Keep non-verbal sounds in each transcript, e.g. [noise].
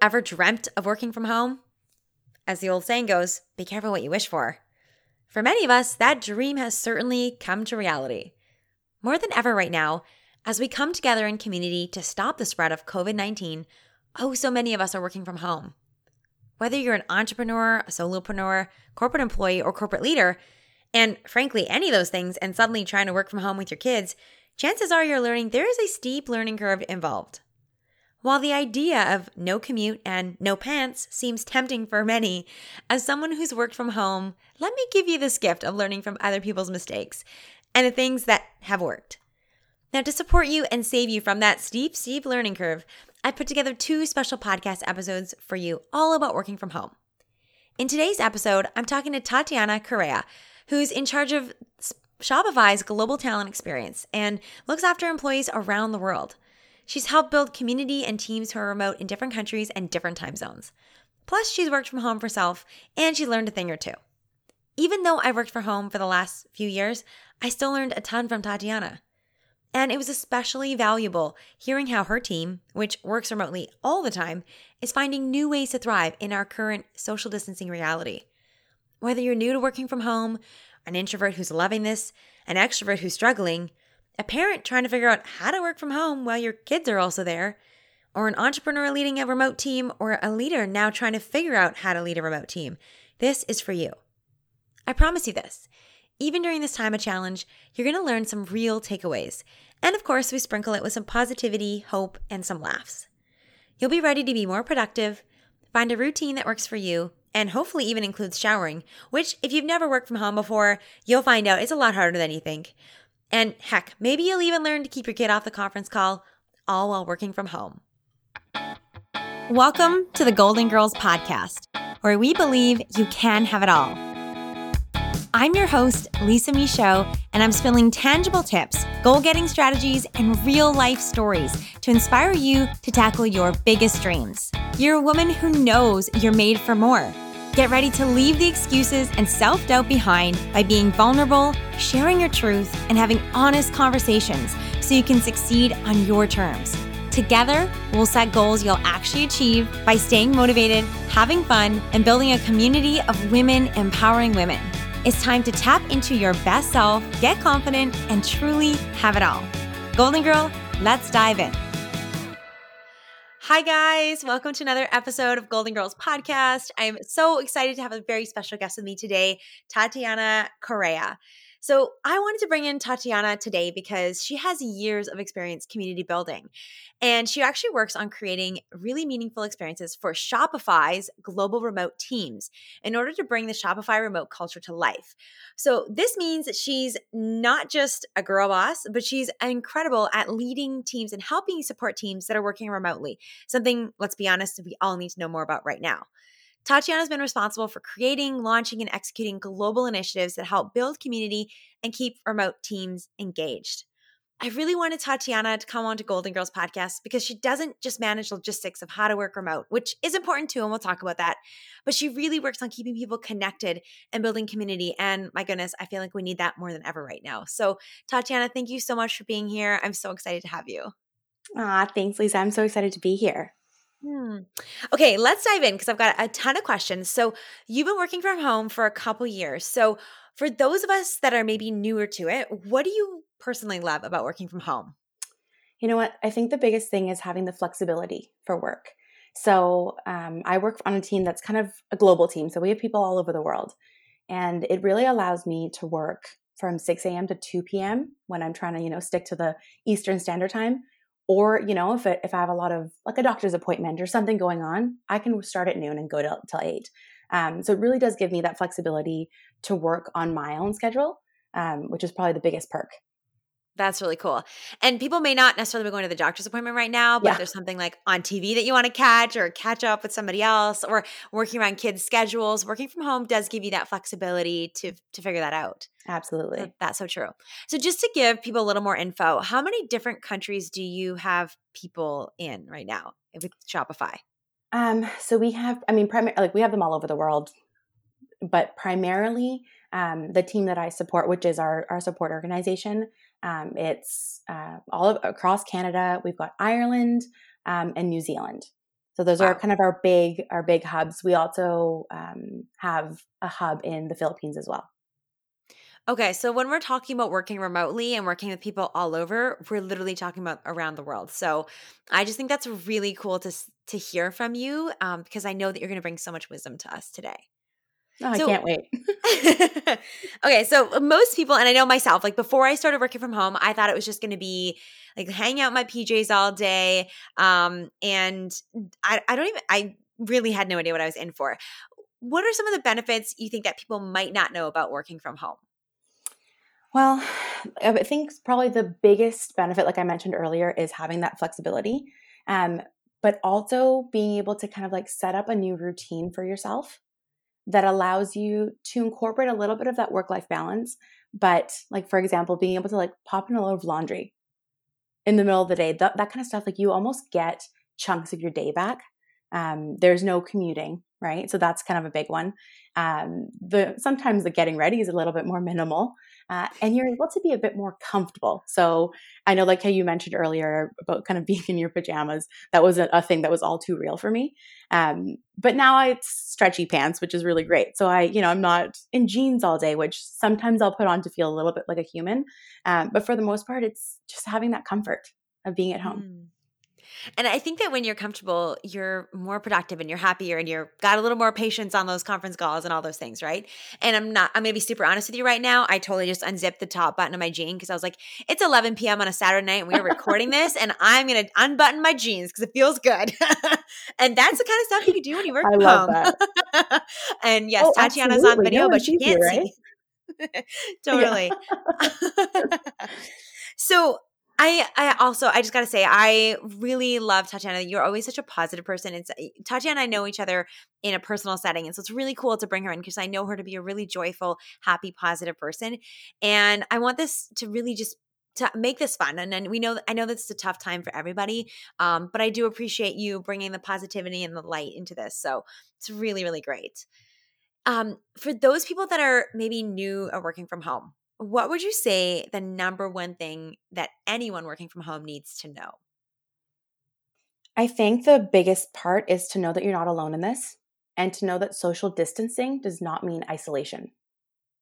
ever dreamt of working from home? As the old saying goes, be careful what you wish for. For many of us, that dream has certainly come to reality. More than ever right now, as we come together in community to stop the spread of COVID 19, oh, so many of us are working from home. Whether you're an entrepreneur, a solopreneur, corporate employee, or corporate leader, and frankly, any of those things, and suddenly trying to work from home with your kids, chances are you're learning there is a steep learning curve involved. While the idea of no commute and no pants seems tempting for many, as someone who's worked from home, let me give you this gift of learning from other people's mistakes and the things that have worked. Now, to support you and save you from that steep, steep learning curve, I put together two special podcast episodes for you all about working from home. In today's episode, I'm talking to Tatiana Correa, who's in charge of Shopify's global talent experience and looks after employees around the world. She's helped build community and teams who are remote in different countries and different time zones. Plus, she's worked from home herself and she learned a thing or two. Even though I worked from home for the last few years, I still learned a ton from Tatiana. And it was especially valuable hearing how her team, which works remotely all the time, is finding new ways to thrive in our current social distancing reality. Whether you're new to working from home, an introvert who's loving this, an extrovert who's struggling, a parent trying to figure out how to work from home while your kids are also there, or an entrepreneur leading a remote team, or a leader now trying to figure out how to lead a remote team, this is for you. I promise you this. Even during this time of challenge, you're going to learn some real takeaways. And of course, we sprinkle it with some positivity, hope, and some laughs. You'll be ready to be more productive, find a routine that works for you, and hopefully even includes showering, which, if you've never worked from home before, you'll find out it's a lot harder than you think. And heck, maybe you'll even learn to keep your kid off the conference call, all while working from home. Welcome to the Goal Girls Podcast, where we believe you can have it all. I'm your host, Lisa Michaud, and I'm spilling tangible tips, goal getting strategies, and real life stories to inspire you to tackle your biggest dreams. You're a woman who knows you're made for more. Get ready to leave the excuses and self doubt behind by being vulnerable, sharing your truth, and having honest conversations so you can succeed on your terms. Together, we'll set goals you'll actually achieve by staying motivated, having fun, and building a community of women empowering women. It's time to tap into your best self, get confident, and truly have it all. Goal Girl, let's dive in. Hi, guys. Welcome to another episode of Goal Girls Podcast. I'm so excited to have a very special guest with me today, Tatiana Correa. So, I wanted to bring in Tatiana today because she has years of experience community building. And she actually works on creating really meaningful experiences for Shopify's global remote teams in order to bring the Shopify remote culture to life. So, this means that she's not just a girl boss, but she's incredible at leading teams and helping support teams that are working remotely. Something, let's be honest, we all need to know more about right now. Tatiana has been responsible for creating, launching, and executing global initiatives that help build community and keep remote teams engaged. I really wanted Tatiana to come on to Goal Girls podcast because she doesn't just manage logistics of how to work remote, which is important too, and we'll talk about that. But she really works on keeping people connected and building community. And my goodness, I feel like we need that more than ever right now. So, Tatiana, thank you so much for being here. I'm so excited to have you. Ah, thanks, Lisa. I'm so excited to be here. Hmm. Okay, let's dive in because I've got a ton of questions. So, you've been working from home for a couple years. So, for those of us that are maybe newer to it, what do you personally love about working from home? You know what? I think the biggest thing is having the flexibility for work. So, um, I work on a team that's kind of a global team. So, we have people all over the world. And it really allows me to work from 6 a.m. to 2 p.m. when I'm trying to, you know, stick to the Eastern Standard Time or you know if it, if i have a lot of like a doctor's appointment or something going on i can start at noon and go till, till 8 um, so it really does give me that flexibility to work on my own schedule um, which is probably the biggest perk that's really cool. And people may not necessarily be going to the doctor's appointment right now, but yeah. there's something like on TV that you want to catch or catch up with somebody else or working around kids' schedules. Working from home does give you that flexibility to to figure that out. Absolutely. So that's so true. So just to give people a little more info, how many different countries do you have people in right now with Shopify? Um, so we have, I mean, primar- like we have them all over the world, but primarily um, the team that I support, which is our, our support organization, um, it's uh, all of, across Canada. We've got Ireland um, and New Zealand. So those wow. are kind of our big our big hubs. We also um, have a hub in the Philippines as well. Okay, so when we're talking about working remotely and working with people all over, we're literally talking about around the world. So I just think that's really cool to to hear from you um, because I know that you're going to bring so much wisdom to us today. Oh, I can't wait. [laughs] [laughs] okay, so most people, and I know myself, like before I started working from home, I thought it was just going to be like hang out my PJs all day, um, and I, I don't even, I really had no idea what I was in for. What are some of the benefits you think that people might not know about working from home? Well, I think probably the biggest benefit, like I mentioned earlier, is having that flexibility. Um, but also being able to kind of like set up a new routine for yourself that allows you to incorporate a little bit of that work life balance. But, like, for example, being able to like pop in a load of laundry in the middle of the day, that, that kind of stuff, like you almost get chunks of your day back. Um, there's no commuting, right? So that's kind of a big one. Um, the sometimes the getting ready is a little bit more minimal, uh, and you're able to be a bit more comfortable. So I know, like how you mentioned earlier about kind of [laughs] being in your pajamas, that was a, a thing that was all too real for me. Um, but now it's stretchy pants, which is really great. So I, you know, I'm not in jeans all day, which sometimes I'll put on to feel a little bit like a human. Um, but for the most part, it's just having that comfort of being at home. Mm. And I think that when you're comfortable, you're more productive and you're happier and you're got a little more patience on those conference calls and all those things, right? And I'm not, I'm gonna be super honest with you right now. I totally just unzipped the top button of my jean because I was like, it's 11 p.m. on a Saturday night and we are recording this and I'm gonna unbutton my jeans because it feels good. [laughs] and that's the kind of stuff you can do when you work I from love home. That. [laughs] and yes, oh, Tatiana's absolutely. on video, no, but she can't right? see. [laughs] totally. so I I also I just got to say I really love Tatiana. You're always such a positive person. It's eh, Tatiana and I know each other in a personal setting, and so it's really cool to bring her in because I know her to be a really joyful, happy, positive person, and I want this to really just to make this fun. And then we know I know that's a tough time for everybody, um, but I do appreciate you bringing the positivity and the light into this. So it's really really great. Um, for those people that are maybe new or working from home, what would you say the number one thing that anyone working from home needs to know? I think the biggest part is to know that you're not alone in this and to know that social distancing does not mean isolation.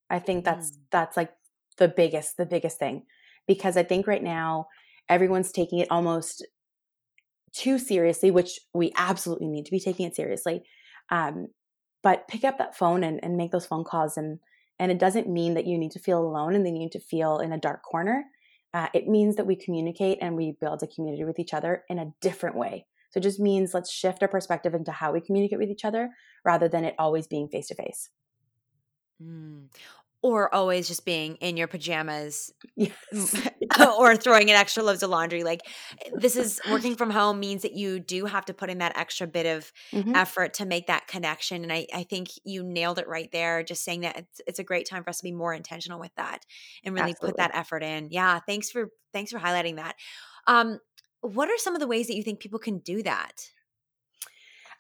I think that's mm. that's like the biggest the biggest thing because I think right now everyone's taking it almost too seriously, which we absolutely need to be taking it seriously. Um, but pick up that phone and, and make those phone calls and and it doesn't mean that you need to feel alone and they need to feel in a dark corner. Uh, it means that we communicate and we build a community with each other in a different way. So it just means let's shift our perspective into how we communicate with each other rather than it always being face to face or always just being in your pajamas [laughs] yes. [laughs] or throwing in extra loads of laundry like this is working from home means that you do have to put in that extra bit of mm-hmm. effort to make that connection and I, I think you nailed it right there just saying that it's, it's a great time for us to be more intentional with that and really Absolutely. put that effort in yeah thanks for thanks for highlighting that um what are some of the ways that you think people can do that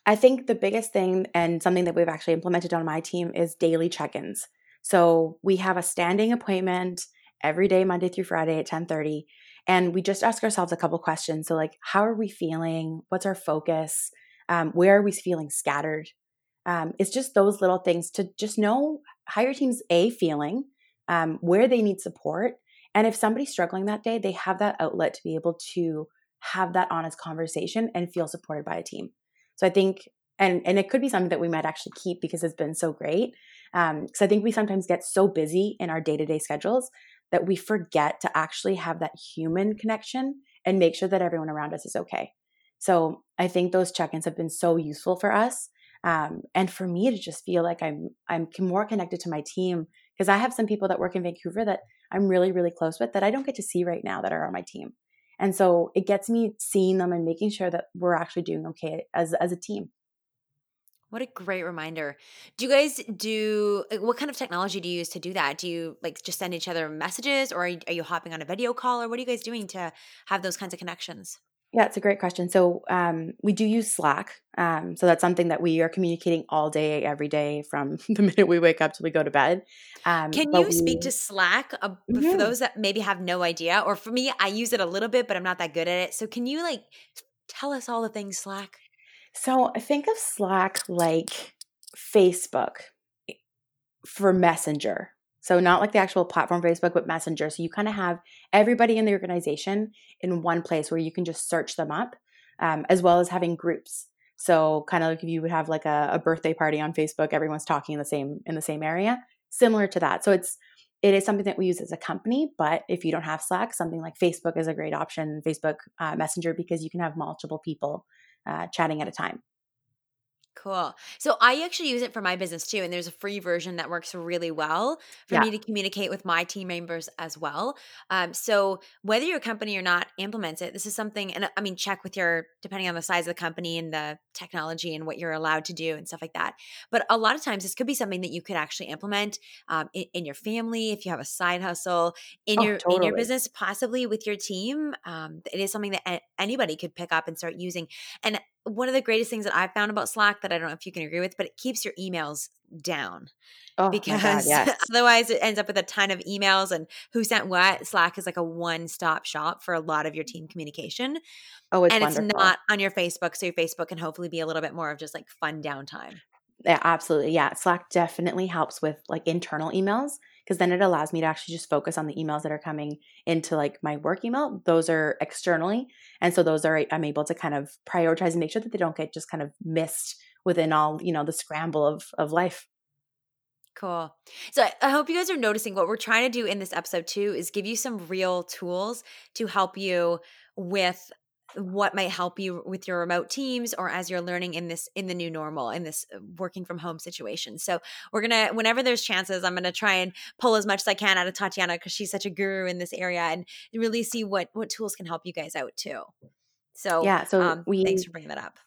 I think the biggest thing and something that we've actually implemented on my team is daily check-ins. So we have a standing appointment every day, Monday through Friday at 1030. And we just ask ourselves a couple questions. So, like, how are we feeling? What's our focus? Um, where are we feeling scattered? Um, it's just those little things to just know how your team's A feeling, um, where they need support. And if somebody's struggling that day, they have that outlet to be able to have that honest conversation and feel supported by a team. So I think, and and it could be something that we might actually keep because it's been so great. Because um, I think we sometimes get so busy in our day to day schedules that we forget to actually have that human connection and make sure that everyone around us is okay. So I think those check ins have been so useful for us. Um, and for me to just feel like I'm I'm more connected to my team because I have some people that work in Vancouver that I'm really really close with that I don't get to see right now that are on my team, and so it gets me seeing them and making sure that we're actually doing okay as as a team. What a great reminder. Do you guys do what kind of technology do you use to do that? Do you like just send each other messages or are you, are you hopping on a video call or what are you guys doing to have those kinds of connections? Yeah, it's a great question. So um, we do use Slack. Um, so that's something that we are communicating all day, every day, from [laughs] the minute we wake up till we go to bed. Um, Can you we, speak to Slack uh, mm-hmm. for those that maybe have no idea? Or for me, I use it a little bit, but I'm not that good at it. So can you like tell us all the things Slack? So think of Slack like Facebook for Messenger. So not like the actual platform Facebook, but Messenger. So you kind of have everybody in the organization in one place where you can just search them up, um, as well as having groups. So kind of like if you would have like a, a birthday party on Facebook, everyone's talking in the same in the same area, similar to that. So it's it is something that we use as a company, but if you don't have Slack, something like Facebook is a great option, Facebook uh, Messenger, because you can have multiple people uh, chatting at a time. Cool. So I actually use it for my business too. And there's a free version that works really well for Yeah. me to communicate with my team members as well. Um, so whether your company or not implements it, this is something, and I mean, check with your, depending on the size of the company and the technology and what you're allowed to do and stuff like that. But a lot of times this could be something that you could actually implement um, in, in your family, if you have a side hustle, in Oh, your in your business, possibly with your team. Um, it is something that anybody could pick up and start using. And one of the greatest things that I've found about Slack that I don't know if you can agree with, but it keeps your emails down Oh my God, because [laughs] yes. otherwise it ends up with a ton of emails and who sent what. Slack is like a one stop shop for a lot of your team communication. Oh, it's and wonderful. it's not on your Facebook. So your Facebook can hopefully be a little bit more of just like fun downtime. Yeah, absolutely. Yeah. Slack definitely helps with like internal emails because then it allows me to actually just focus on the emails that are coming into like my work email. Those are externally. And so those are, I'm able to kind of prioritize and make sure that they don't get just kind of missed within all, you know, the scramble of, of life. Cool. So I- hope you guys are noticing what we're trying to do in this episode too is give you some real tools to help you with what might help you with your remote teams or as you're learning in this in the new normal in this uh, working from home situation. So we're to whenever there's chances I'm going to try and pull as much as I can out of Tatiana cuz she's such a guru in this area and really see what what tools can help you guys out too. So Yeah. So um, we thanks for bringing that up.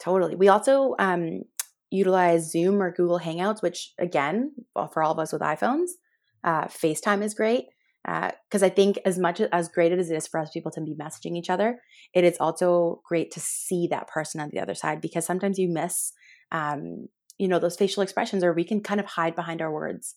totally. We also um, utilize Zoom or Google Hangouts, which again, well, for all of us with iPhones, uh, FaceTime is great. Because I think as much as great as it is for us people to be messaging each other, it is also great to see that person on the other side because sometimes you miss, um, you know, those facial expressions, or we can kind of hide behind our words.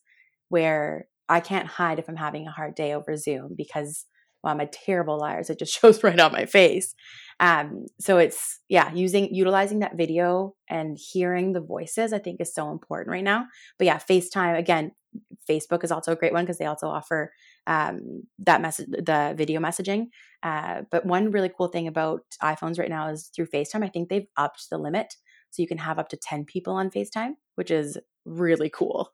Where I can't hide if I'm having a hard day over Zoom because well, I'm a terrible liar, so it just [laughs] shows right on my face. Um, so it's yeah, using utilizing that video and hearing the voices, I think is so important right now. But yeah, FaceTime again, Facebook is also a great one because they also offer um, that message, the video messaging. Uh, but one really cool thing about iPhones right now is through FaceTime, I think they've upped the limit, so you can have up to ten people on FaceTime, which is really cool.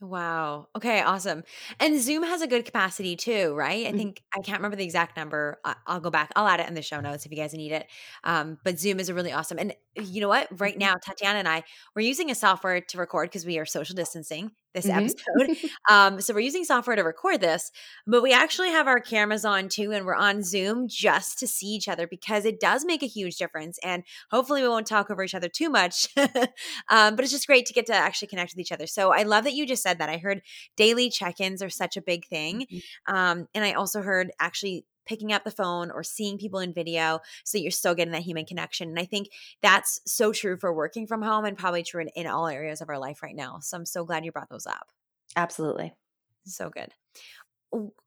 Wow. Okay, awesome. And Zoom has a good capacity too, right? I Mhm. think I can't remember the exact number. I- I'll go back. I'll add it in the show notes if you guys need it. Um, but Zoom is a really awesome. And you know what? Right Mhm. now, Tatiana and I we're using a software to record because we are social distancing this Mhm. episode. [laughs] um, so we're using software to record this, but we actually have our cameras on too, and we're on Zoom just to see each other because it does make a huge difference. And hopefully, we won't talk over each other too much. [laughs] um, but it's just great to get to actually connect with each other. So I love that you just said that. I heard daily check-ins are such a big thing, Mhm. um, and I also heard actually picking up the phone or seeing people in video so you're still getting that human connection and i think that's so true for working from home and probably true in, in all areas of our life right now so i'm so glad you brought those up. Absolutely. so good.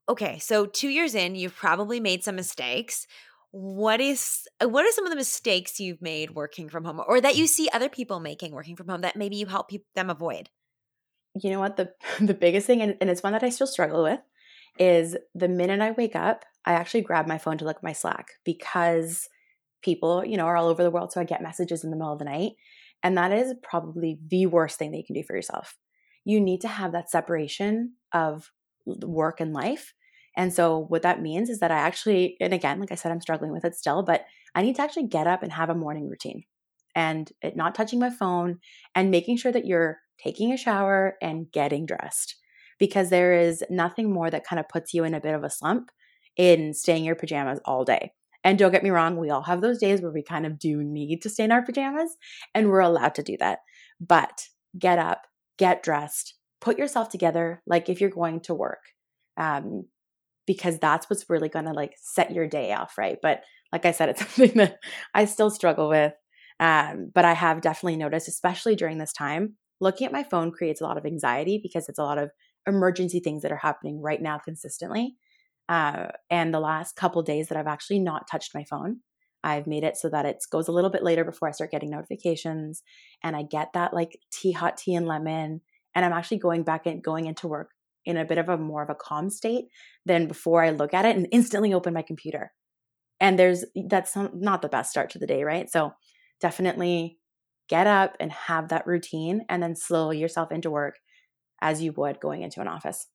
Okay so two years in you've probably made some mistakes. What is what are some of the mistakes you've made working from home or that you see other people making working from home that maybe you help peop them avoid? You know what? The [laughs] the biggest thing and, and it's one that i still struggle with is the minute i wake up i actually grab my phone to look at my slack because people you know are all over the world so i get messages in the middle of the night and that is probably the worst thing that you can do for yourself. You need to have that separation of work and life and so what that means is that i actually and again like i said i'm struggling with it still but i need to actually get up and have a morning routine and not touching my phone and making sure that you're taking a shower and getting dressed because there is nothing more that kind of puts you in a bit of a slump in staying in your pajamas all day. And don't get me wrong, we all have those days where we kind of do need to stay in our pajamas and we're allowed to do that. But get up, get dressed, put yourself together like if you're going to work. Um, because that's what's really going to like set your day off, right? But like I said, it's [laughs] something that I still struggle with. Um, but I have definitely noticed, especially during this time, looking at my phone creates a lot of anxiety because it's a lot of emergency things that are happening right now consistently. Uh, and the last couple days that I've actually not touched my phone, I've made it so that it goes a little bit later before I start getting notifications and I get that like tea, hot tea and lemon. And I'm actually going back and going into work in a bit of a more of a calm state than before I look at it and instantly open my computer. And there's that's not the best start to the day, right? So definitely get up and have that routine and then slow yourself into work as you would going into an office.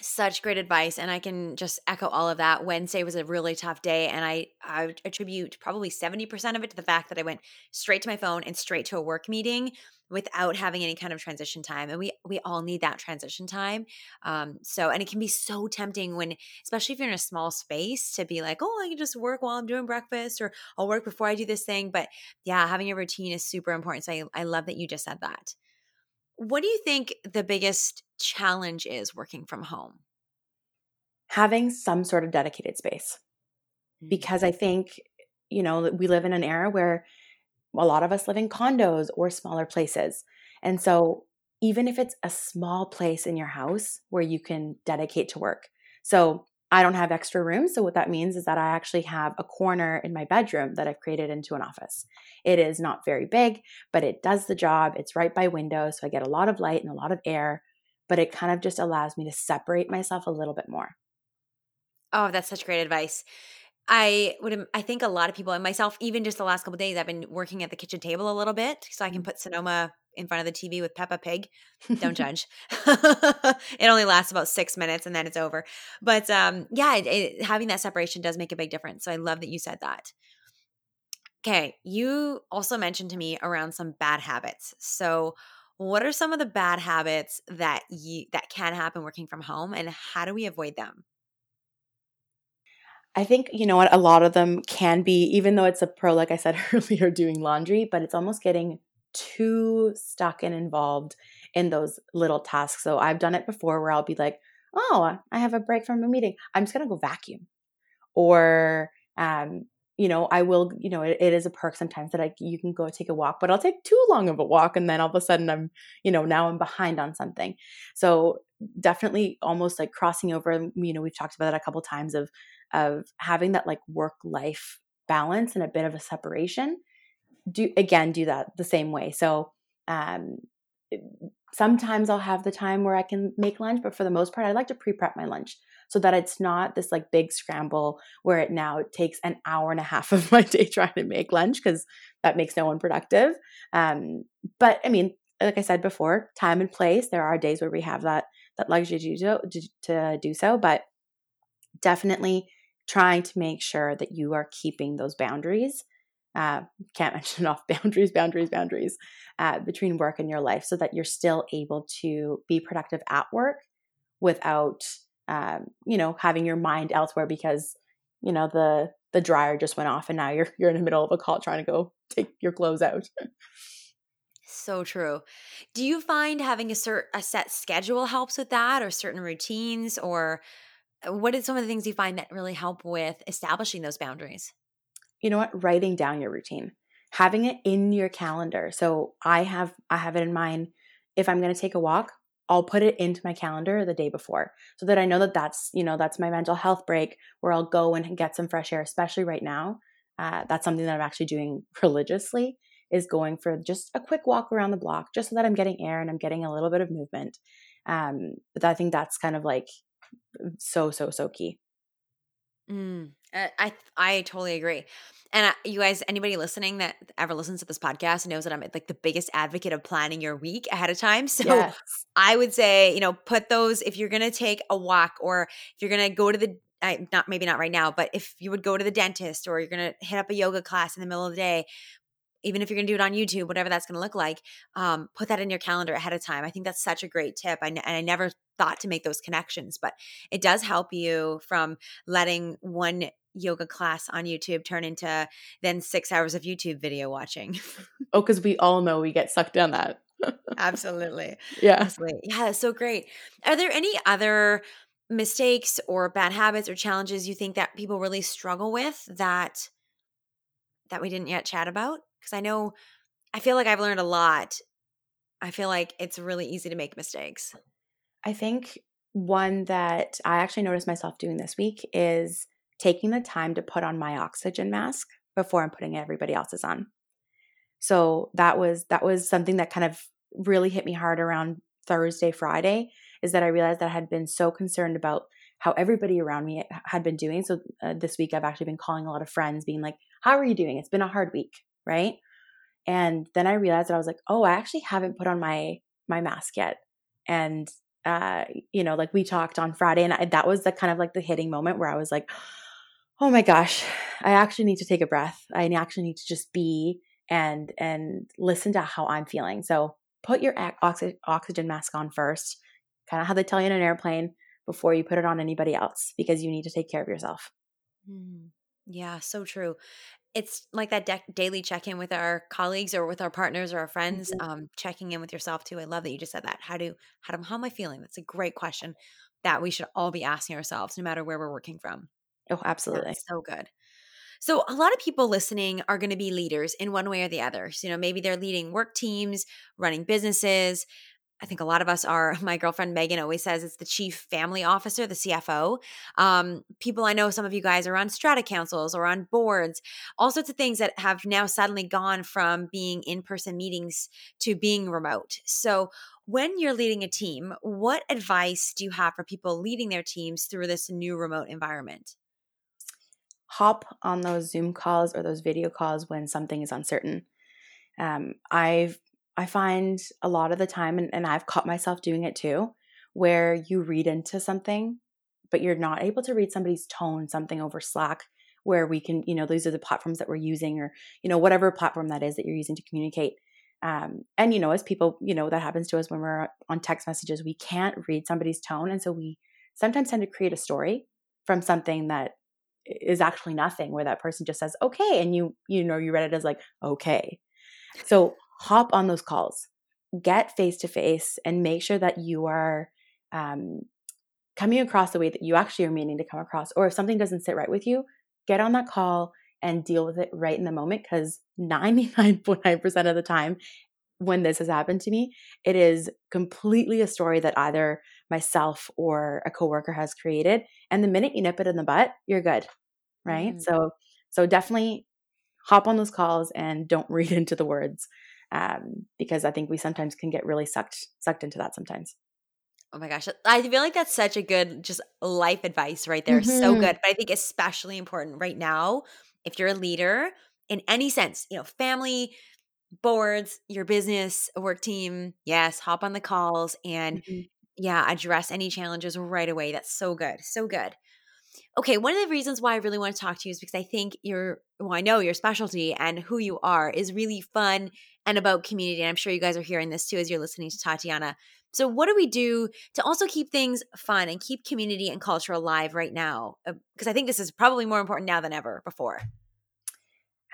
Such great advice. And I can just echo all of that. Wednesday was a really tough day. And I, I attribute probably 70% of it to the fact that I went straight to my phone and straight to a work meeting without having any kind of transition time. And we we all need that transition time. Um, so and it can be so tempting when, especially if you're in a small space, to be like, oh, I can just work while I'm doing breakfast or I'll work before I do this thing. But yeah, having a routine is super important. So I, I love that you just said that. What do you think the biggest challenge is working from home? Having some sort of dedicated space. Mm-hmm. Because I think, you know, we live in an era where a lot of us live in condos or smaller places. And so, even if it's a small place in your house where you can dedicate to work. So, I don't have extra room. So, what that means is that I actually have a corner in my bedroom that I've created into an office. It is not very big, but it does the job. It's right by windows. So, I get a lot of light and a lot of air, but it kind of just allows me to separate myself a little bit more. Oh, that's such great advice. I would I think a lot of people and myself even just the last couple days I've been working at the kitchen table a little bit so I can mm. put Sonoma in front of the TV with Peppa Pig. Don't [laughs] judge. [laughs] it only lasts about six minutes and then it's over. But um, yeah, it, it, having that separation does make a big difference. So I love that you said that. Okay, you also mentioned to me around some bad habits. So what are some of the bad habits that you that can happen working from home and how do we avoid them? I think, you know what, a lot of them can be, even though it's a pro, like I said [laughs] earlier, doing laundry, but it's almost getting too stuck and involved in those little tasks. So I've done it before where I'll be like, oh, I have a break from a meeting. I'm just going to go vacuum. Or, um, you know, I will, you know, it, it is a perk sometimes that I you can go take a walk, but I'll take too long of a walk and then all of a sudden I'm, you know, now I'm behind on something. So definitely almost like crossing over, you know, we've talked about that a couple times of of having that like work life balance and a bit of a separation. Do again do that the same way. So um sometimes I'll have the time where I can make lunch, but for the most part I like to pre-prep my lunch so that it's not this like big scramble where it now takes an hour and a half [laughs] of my day trying to make lunch because that makes no one productive. Um, but I mean, like I said before, time and place. There are days where we have that that luxury to do, to, to do so, but definitely trying to make sure that you are keeping those boundaries. Uh, can't [laughs] mention enough boundaries, boundaries, boundaries uh, between work and your life so that you're still able to be productive at work without um, you know, having your mind elsewhere because, you know, the the dryer just went off and now you're [laughs] you're in the middle of a call trying to go take your clothes out. So true. Do you find having a cert a set schedule helps with that or certain routines or uh, what are some of the things you find that really help with establishing those boundaries? You know what? Writing down your routine. Having it in your calendar. So I have I have it in mind if I'm going to take a walk, I'll put it into my calendar the day before so that I know that that's, you know, that's my mental health break where I'll go and get some fresh air, especially right now. Uh, that's something that I'm actually doing [laughs] religiously is going for just a quick walk around the block just so that I'm getting air and I'm getting a little bit of movement. Um, but I think that's kind of like so, so, so key. Mm, uh, I I totally agree. And I, you guys, anybody listening that ever listens to this podcast knows that I'm like the biggest advocate of planning your week ahead of time. [laughs] So yes. I would say, you know, put those if you're going to take a walk or if you're going to go to the I, not maybe not right now, but if you would go to the dentist or you're going to hit up a yoga class in the middle of the day, even if you're going to do it on YouTube, whatever that's going to look like, um, put that in your calendar ahead of time. I think that's such a great tip. I, and I never thought to make those connections, but it does help you from letting one yoga class on YouTube turn into then six hours of YouTube video watching. [laughs] oh, because we all know we get sucked down that. Absolutely. [laughs] Yeah. Absolutely. Yeah, that's so great. Are there any other mistakes or bad habits or challenges you think that people really struggle with that that we didn't yet chat about? Because I know I feel like I've learned a lot. I feel like it's really easy to make mistakes. I think one that I actually noticed myself doing this week is taking the time to put on my oxygen mask before I'm putting everybody else's on. So that was that was something that kind of really hit me hard around Thursday, Friday, is that I realized that I had been so concerned about how everybody around me had been doing. So uh, this week I've actually been calling a lot of friends being like, "How are you doing? It's been a hard week." Right? And then I realized that I was like, "Oh, I actually haven't put on my my mask yet." And uh, you know, like we talked on Friday, and I, that was the kind of like the hitting moment where I was like, "Oh my gosh, I actually need to take a breath. I actually need to just be and and listen to how I'm feeling." So put your oxy- oxygen mask on first, kind of how they tell you in an airplane before you put it on anybody else, because you need to take care of yourself. Mm, yeah, so true it's like that de- daily check in with our colleagues or with our partners or our friends mm-hmm. um, checking in with yourself too i love that you just said that how do how do how am i feeling that's a great question that we should all be asking ourselves no matter where we're working from oh absolutely that's so good so a lot of people listening are going to be leaders in one way or the other so, you know maybe they're leading work teams running businesses I think a lot of us are. [laughs] My girlfriend Megan always says it's the chief family officer, the CFO. Um, people I know, some of you guys are on strata councils or on boards, all sorts of things that have now suddenly gone from being in person meetings to being remote. So, when you're leading a team, what advice do you have for people leading their teams through this new remote environment? Hop on those Zoom calls or those video calls when something is uncertain. Um, I've I find a lot of the time, and, and I've caught myself doing it too, where you read into something, but you're not able to read somebody's tone, something over Slack, where we can, you know, these are the platforms that we're using, or, you know, whatever platform that is that you're using to communicate. Um, and, you know, as people, you know, that happens to us when we're on text messages, we can't read somebody's tone. And so we sometimes tend to create a story from something that is actually nothing where that person just says okay and you you know you read it as like okay so hop on those calls, get face to face, and make sure that you are um, coming across the way that you actually are meaning to come across. Or if something doesn't sit right with you, get on that call and deal with it right in the moment because 99.9% of the time when this has happened to me, it is completely a story that either myself or a coworker has created. And the minute you nip it in the butt, you're good. Right. Mm. So, so definitely hop on those calls and don't [laughs] read into the words um, because I think we sometimes can get really sucked sucked into that sometimes. Oh my gosh, I feel like that's such a good just life advice right there. Mm-hmm. So good, but I think especially important right now if you're a leader in any sense, you know, family, boards, your business, work team, yes, hop on the calls and mm-hmm. Yeah, address any challenges right away. That's so good. So good. Okay, one of the reasons why I really want to talk to you is because I think your well, I know your specialty and who you are is really fun and about community. And I'm sure you guys are hearing this too as you're listening to Tatiana. So, what do we do to also keep things fun and keep community and culture alive right now? Because uh, I think this is probably more important now than ever before.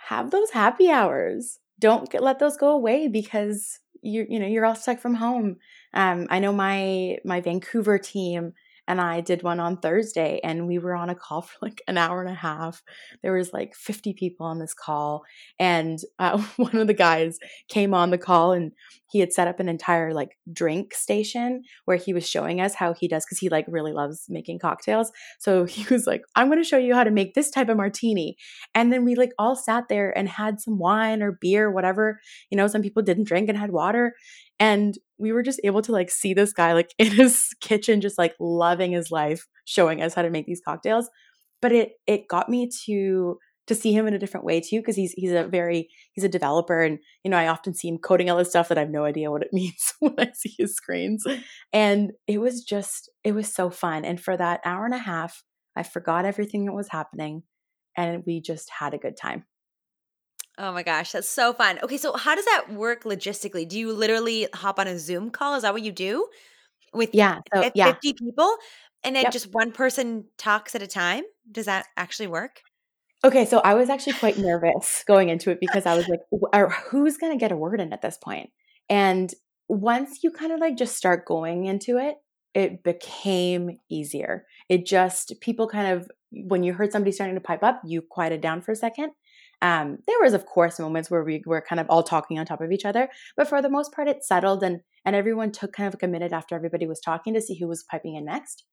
Have those happy hours. Don't get, let those go away because you're, you know you're all stuck from home. Um, I know my my Vancouver team and I did one on Thursday and we were on a call [laughs] for like an hour and a half. There was like 50 people on this call and uh, [laughs] one of the guys came on the call and he had set up an entire like drink station where he was showing us how he does cuz he like really loves making cocktails. So [laughs] he was like, "I'm going to show you how to make this type of martini." And then we like all sat there and had some wine or beer, whatever. You know, some people didn't drink and had water and we were just able to like see this guy like [laughs] in his kitchen just like loving his life showing us how to make these cocktails but it it got me to to see him in a different way too because he's he's a very he's a developer and you know I often see him coding all this stuff that I have no idea what it [laughs] means when I see his screens and it was just it was so fun and for that hour and a half I forgot everything that was happening and we just had a good time Oh my gosh, that's so fun. Okay, so how does that work logistically? Do you literally hop on a Zoom call? Is that what you do? With yeah, so, 50 yeah. people and then yep. just one person talks at a time? Does that actually work? Okay, so I was actually quite nervous going into it because I was like, who's going to get a word in at this point? And once you kind of like just start going into it, it became easier. It just, people kind of, when you heard somebody starting to pipe up, you quieted down for a second um, there was, of course, moments where we were kind of all talking on top of each other, but for the most part, it settled and and everyone took kind of like a minute after everybody was talking to see who was piping in next.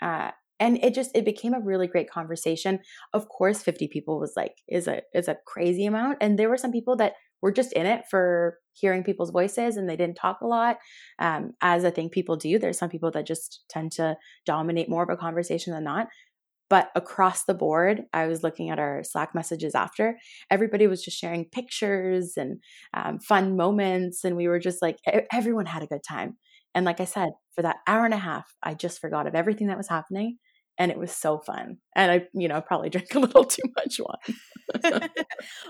Uh, and it just it became a really great conversation. Of course 50 people was like is a is a crazy amount and there were some people that were just in it for hearing people's voices and they didn't talk a lot. Um, as i think people do there's some people that just tend to dominate more of a conversation than not but across the board i was looking at our slack messages after everybody was just sharing pictures and um, fun moments and we were just like everyone had a good time and like i said for that hour and a half i just forgot of everything that was happening and it was so fun. And I, you know, probably [laughs] drank a little too much wine.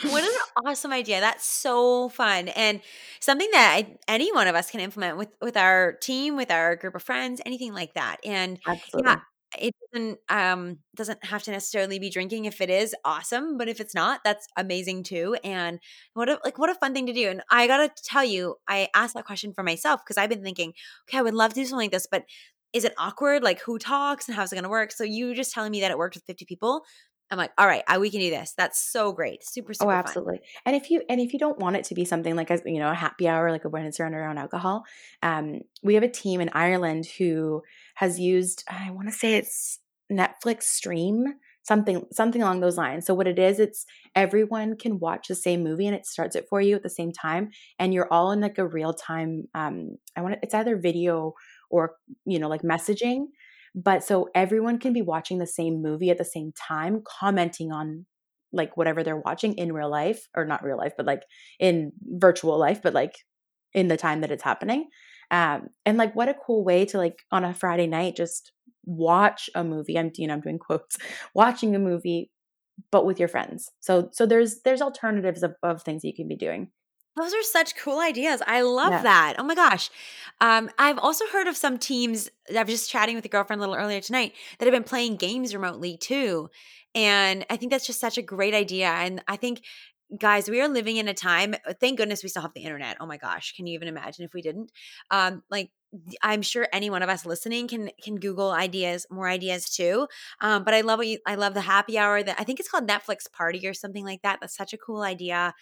what an awesome idea! That's so fun, and something that I, any one of us can implement with with our team, with our group of friends, anything like that. And Absolutely. yeah, it doesn't um doesn't have to necessarily be drinking if it is awesome but if it's not that's amazing too and what a like what a fun thing to do and i gotta tell you i asked that question for myself because i've been thinking okay i would love to do something like this but is it awkward? Like who talks and how's it to work? So you just telling me that it worked with 50 people. I'm like, all right, I, we can do this. That's so great. Super, oh, super. Oh, absolutely. Fun. And if you, and if you don't want it to be something like a, you know, a happy hour, like a when it's surrounded around alcohol, um, we have a team in Ireland who has used, I want to say it's Netflix stream, something, something along those lines. So what it is, it's everyone can watch the same movie and it starts it for you at the same time. And you're all in like a real time, um, I want to, it's either video or you know like messaging but so everyone can be watching the same movie at the same time commenting on like whatever they're watching in real life or not real life but like in virtual life but like in the time that it's happening. Um and like what a cool way to like on a friday night just watch a movie. I'm you know i'm doing quotes [laughs] watching a movie but with your friends. So so there's there's alternatives of, of things you can be doing those are such cool ideas. I love yeah. that. Oh my gosh. Um, I've also heard of some teams, I was just chatting with a girlfriend a little earlier tonight, that have been playing games remotely too. And I think that's just such a great idea. And I think, guys, we are living in a time, uh, thank goodness we still have the internet. Oh my gosh. Can you even imagine if we didn't? Um, like, I'm sure any one of us listening can can Google ideas, more ideas too. Um, but I love what you, I love the happy hour that I think it's called Netflix Party or something like that. That's such a cool idea.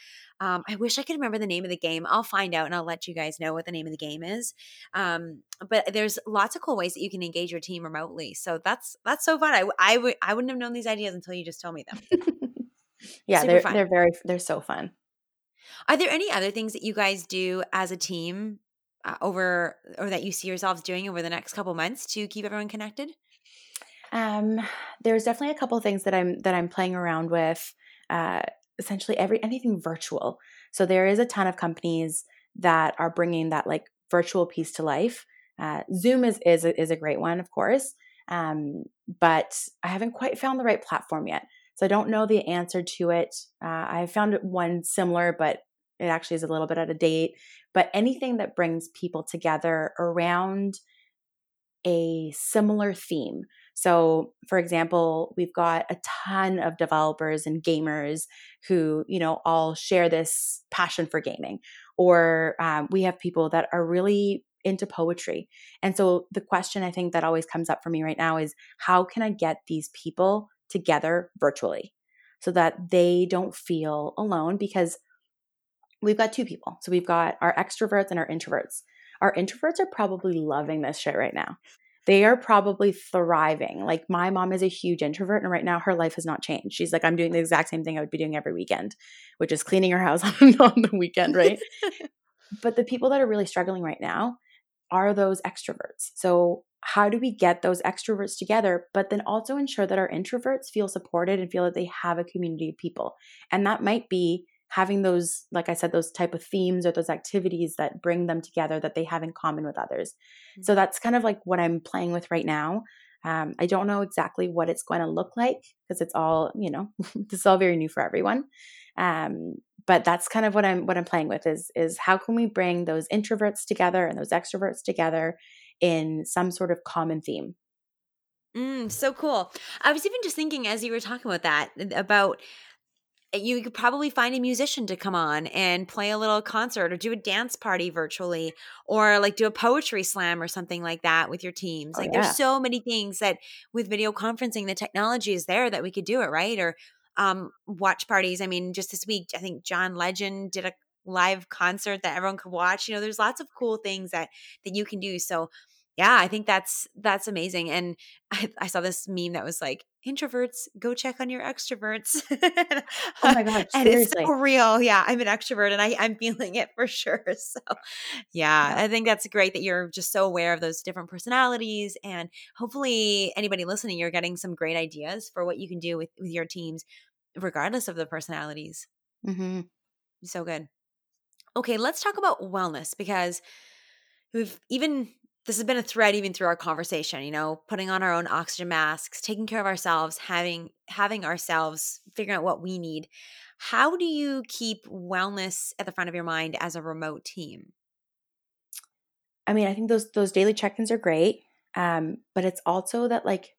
Um, I wish I could remember the name of the game. I'll find out and I'll let you guys know what the name of the game is. Um, but there's lots of cool ways that you can engage your team remotely. So that's that's so fun. I I would I wouldn't have known these ideas until you just told me them. [laughs] yeah, Super they're fun. they're very they're so fun. Are there any other things that you guys do as a team uh, over or that you see yourselves doing over the next couple months to keep everyone connected? Um, there's definitely a couple things that I'm that I'm playing around with. Uh, essentially every anything virtual. So there is a ton of companies that are bringing that like virtual piece to life. Uh, Zoom is is a, is a great one, of course, um, but I haven't quite found the right platform yet. So I don't know the answer to it. Uh, I found one similar, but it actually is a little bit out of date. But anything that brings people together around a similar theme. So, for example, we've got a ton of developers and gamers who, you know, all share this passion for gaming. Or um, we have people that are really into poetry. And so the question I think that always comes up for me right now is how can I get these people together virtually so that they don't feel alone? Because we've got two people. So we've got our extroverts and our introverts. Our introverts are probably loving this shit right now they are probably thriving. Like my mom is a huge introvert, and right now her life has not changed. She's like, I'm doing the exact same thing I would be doing every weekend, which is cleaning her house [laughs] on the weekend, right? [laughs] but the people that are really struggling right now are those extroverts. So, how do we get those extroverts together, but then also ensure that our introverts feel supported and feel that they have a community of people? And that might be having those like i said those type of themes or those activities that bring them together that they have in common with others mm-hmm. so that's kind of like what i'm playing with right now um, i don't know exactly what it's going to look like because it's all you know [laughs] this is all very new for everyone um, but that's kind of what i'm what i'm playing with is is how can we bring those introverts together and those extroverts together in some sort of common theme Mm, so cool. I was even just thinking as you were talking about that about you could probably find a musician to come on and play a little concert or do a dance party virtually or like do a poetry slam or something like that with your teams. Oh, like yeah. there's so many things that with video conferencing, the technology is there that we could do it, right? Or um, watch parties. I mean, just this week, I think John Legend did a live concert that everyone could watch. You know, there's lots of cool things that that you can do. So yeah, I think that's that's amazing. And I, I, saw this meme that was like, introverts, go check on your extroverts. oh my [laughs] god, and it's so real. Yeah, I'm an extrovert and I, I'm feeling it for sure. [laughs] So yeah, yeah, I think that's great that you're just so aware of those different personalities. And hopefully anybody listening, you're getting some great ideas for what you can do with, with your teams, regardless of the personalities. Mm-hmm. So good. Okay, let's talk about wellness because we've even this has been a thread even through our conversation you know putting on our own oxygen masks taking care of ourselves having having ourselves figuring out what we need. How do you keep wellness at the front of your mind as a remote team? I mean i think those those daily check-ins are great um, but it's also that like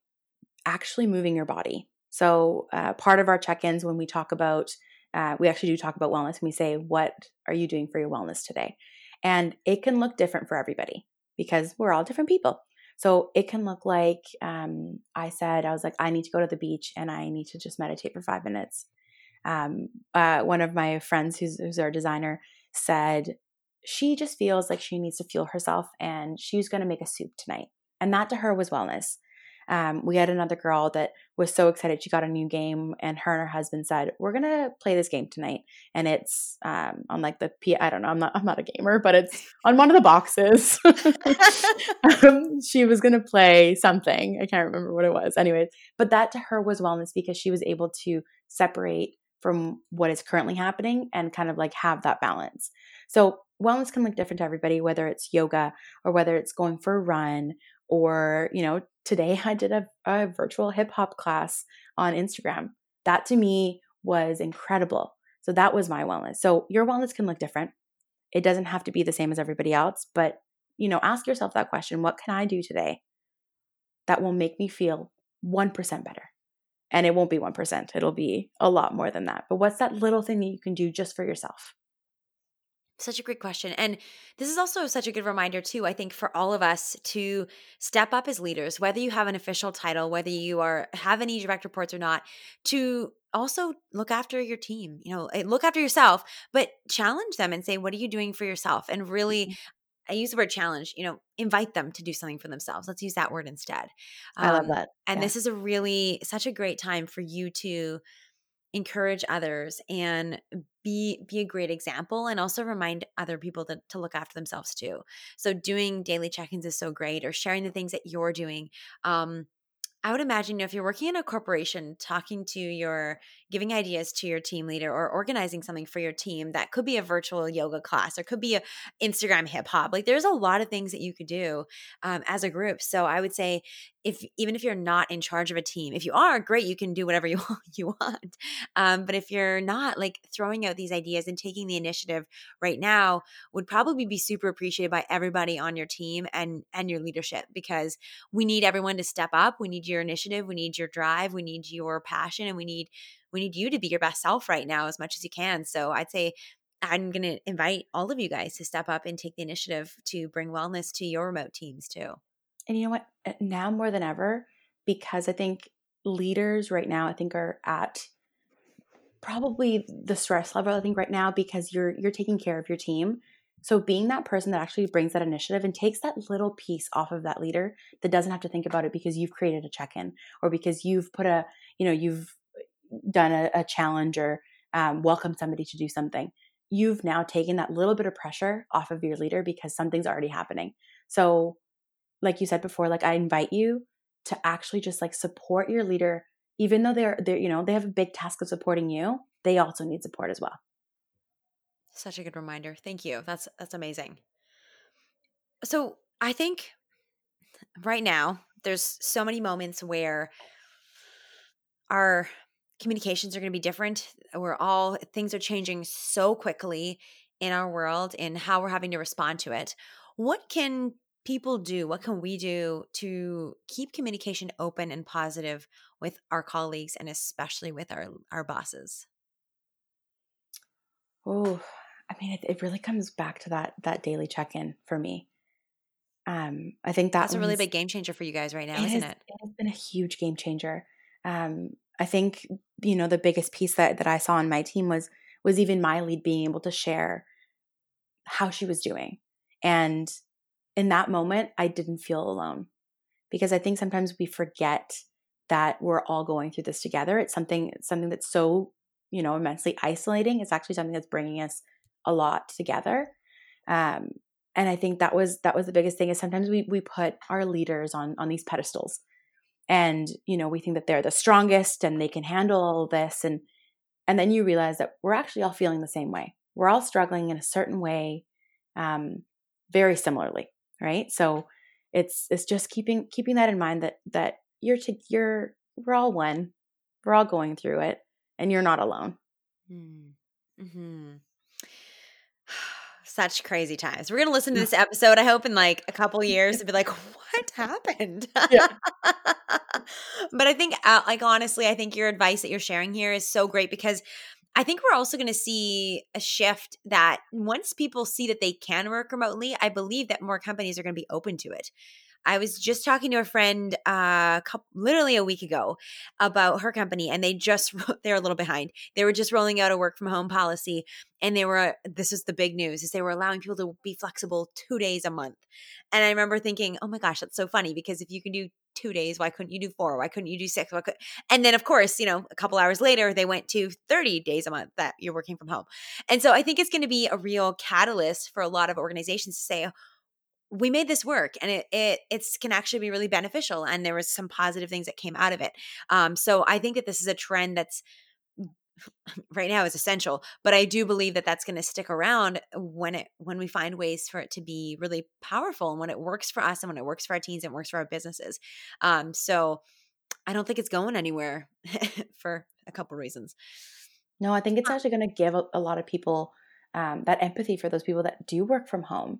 actually moving your body. So uh, part of our check-ins when we talk about uh, we actually do talk about wellness and we say what are you doing for your wellness today? And it can look different for everybody because we're all different people. So it can look like um, I said, I was like, I need to go to the beach and I need to just meditate for five minutes. Um, uh, one of my friends, who's, who's our designer, said she just feels like she needs to fuel herself and she's going to make a soup tonight. And that to her was wellness. Um, we had another girl that was so excited she got a new game, and her and her husband said, "We're gonna play this game tonight." And it's um, on like the P. I don't know. I'm not. I'm not a gamer, but it's on one of the boxes. [laughs] [laughs] um, she was gonna play something. I can't remember what it was. Anyways, but that to her was wellness because she was able to separate from what is currently happening and kind of like have that balance. So wellness can look different to everybody, whether it's yoga or whether it's going for a run or you know today i did a, a virtual hip hop class on instagram. That to me was incredible. So that was my wellness. So your wellness can look different. It doesn't have to be the same as everybody else but you know ask yourself that question what can i do today that will make me feel 1% better? And it won't be 1% it'll be a lot more than that. But what's that little thing that you can do just for yourself such a great question. And this is also such a good reminder, too, I think, for all of us to step up as leaders, whether you have an official title, whether you are have any direct reports or not, to also look after your team, you know, eh, look after yourself, but challenge them and say, what are you doing for yourself? And really, mm-hmm. I use the word challenge, you know, invite them to do something for themselves. Let's use that word instead. Um, I love um, that. And yeah. this is a really such a great time for you to encourage others and be be a great example and also remind other people to, to look after themselves too. So doing daily check-ins is so great or sharing the things that you're doing. Um, I would imagine you know, if you're working in a corporation, talking to your, giving ideas to your team leader or organizing something for your team that could be a virtual yoga class or could be a Instagram hip hop. Like there's a lot of things that you could do um, as a group. So I would say if even if you're not in charge of a team, if you are, great, you can do whatever [laughs] you you want. Um, but if you're not, like throwing out these ideas and taking the initiative right now would probably be super appreciated by everybody on your team and and your leadership because we need everyone to step up. We need your initiative, we need your drive, we need your passion, and we need we need you to be your best self right now as much as you can. So I'd say I'm going to invite all of you guys to step up and take the initiative to bring wellness to your remote teams too. And you know what? Uh, now more than ever, because I think leaders right now, I think are at probably the stress level. I think right now because you're you're taking care of your team. So being that person that actually brings that initiative and takes that little piece off of that leader that doesn't have to think about it because you've created a check-in or because you've put a you know you've done a, a challenge or um, welcome somebody to do something. You've now taken that little bit of pressure off of your leader because something's already happening. So like you said before, like I invite you to actually just like support your leader, even though they're they're you know they have a big task of supporting you. They also need support as well. Such a good reminder. Thank you. That's that's amazing. So I think right now there's so many moments where our communications are going to be different. We're all things are changing so quickly in our world and how we're having to respond to it. What can people do? What can we do to keep communication open and positive with our colleagues and especially with our, our bosses? Oh, I mean, it, it really comes back to that that daily check in for me. Um, I think that that's a really big game changer for you guys right now, it isn't it? It has been a huge game changer. Um, I think you know the biggest piece that that I saw in my team was was even my lead being able to share how she was doing and in that moment, I didn't feel alone because I think sometimes we forget that we're all going through this together. It's something something that's so you know immensely isolating. It's actually something that's bringing us a lot together. Um, and I think that was that was the biggest thing is sometimes we we put our leaders on on these pedestals, and you know we think that they're the strongest and they can handle all this, and and then you realize that we're actually all feeling the same way. We're all struggling in a certain way, um, very similarly, right? So it's it's just keeping keeping that in mind that that you're to you're we're all one we're all going through it and you're not alone hmm. mm-hmm. Such crazy times we're gonna listen to this episode i hope in like a couple [laughs] years to be like what happened yeah. [laughs] but i think uh, like honestly i think your advice that you're sharing here is so great because I think we're also going to see a shift that once people see that they can work remotely, I believe that more companies are going to be open to it. I was just talking to a friend uh couple, literally a week ago about her company and they just they're a little behind. They were just rolling out a work from home policy and they were this is the big news is they were allowing people to be flexible 2 days a month. And I remember thinking, "Oh my gosh, that's so funny because if you can do two days. Why couldn't you do four? Why couldn't you do six? Could... And then, of course, you know, a couple hours later, they went to 30 days a month that you're working from home. And so I think it's going to be a real catalyst for a lot of organizations to say, we made this work and it, it it's can actually be really beneficial and there was some positive things that came out of it. Um, so i think that this is a trend that's [laughs] right now is essential but i do believe that that's going to stick around when it when we find ways for it to be really powerful and when it works for us and when it works for our teams and works for our businesses. Um so i don't think it's going anywhere [laughs] for a couple reasons. No i think it's actually going to give a, a, lot of people um, that empathy for those people that do work from home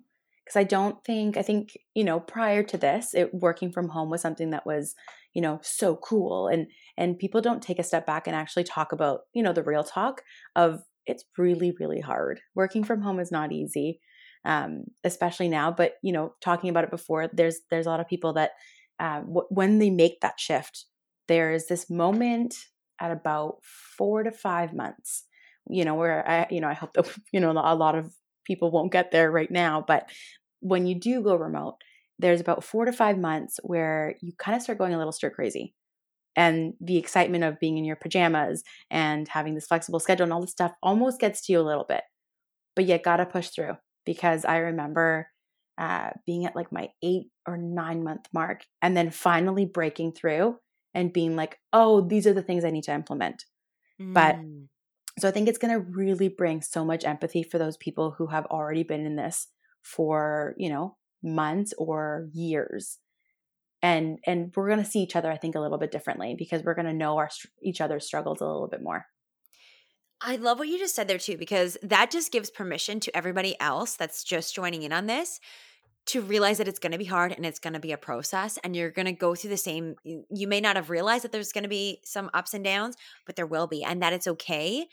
because i don't think i think you know prior to this it working from home was something that was you know so cool and and people don't take a step back and actually talk about you know the real talk of it's really really hard. Working from home is not easy um, especially now but you know talking about it before there's there's a lot of people that uh, w- when they make that shift there's this moment at about four to five months you know where i you know i hope that [laughs] you know a lot of people won't get there right now but when you do go remote there's about four to five months where you kind of start going a little stir crazy. And the excitement of being in your pajamas and having this flexible schedule and all this stuff almost gets to you a little bit. But you got to push through because I remember uh, being at like my eight or nine month mark and then finally breaking through and being like, oh, these are the things I need to implement. Mm. But so I think it's going to really bring so much empathy for those people who have already been in this for, you know, months or years. And and we're going to see each other i think a little bit differently because we're going to know our each other's struggles a little bit more. I love what you just said there too because that just gives permission to everybody else that's just joining in on this to realize that it's going to be hard and it's going to be a process and you're going to go through the same you may not have realized that there's going to be some ups and downs but there will be and that it's okay.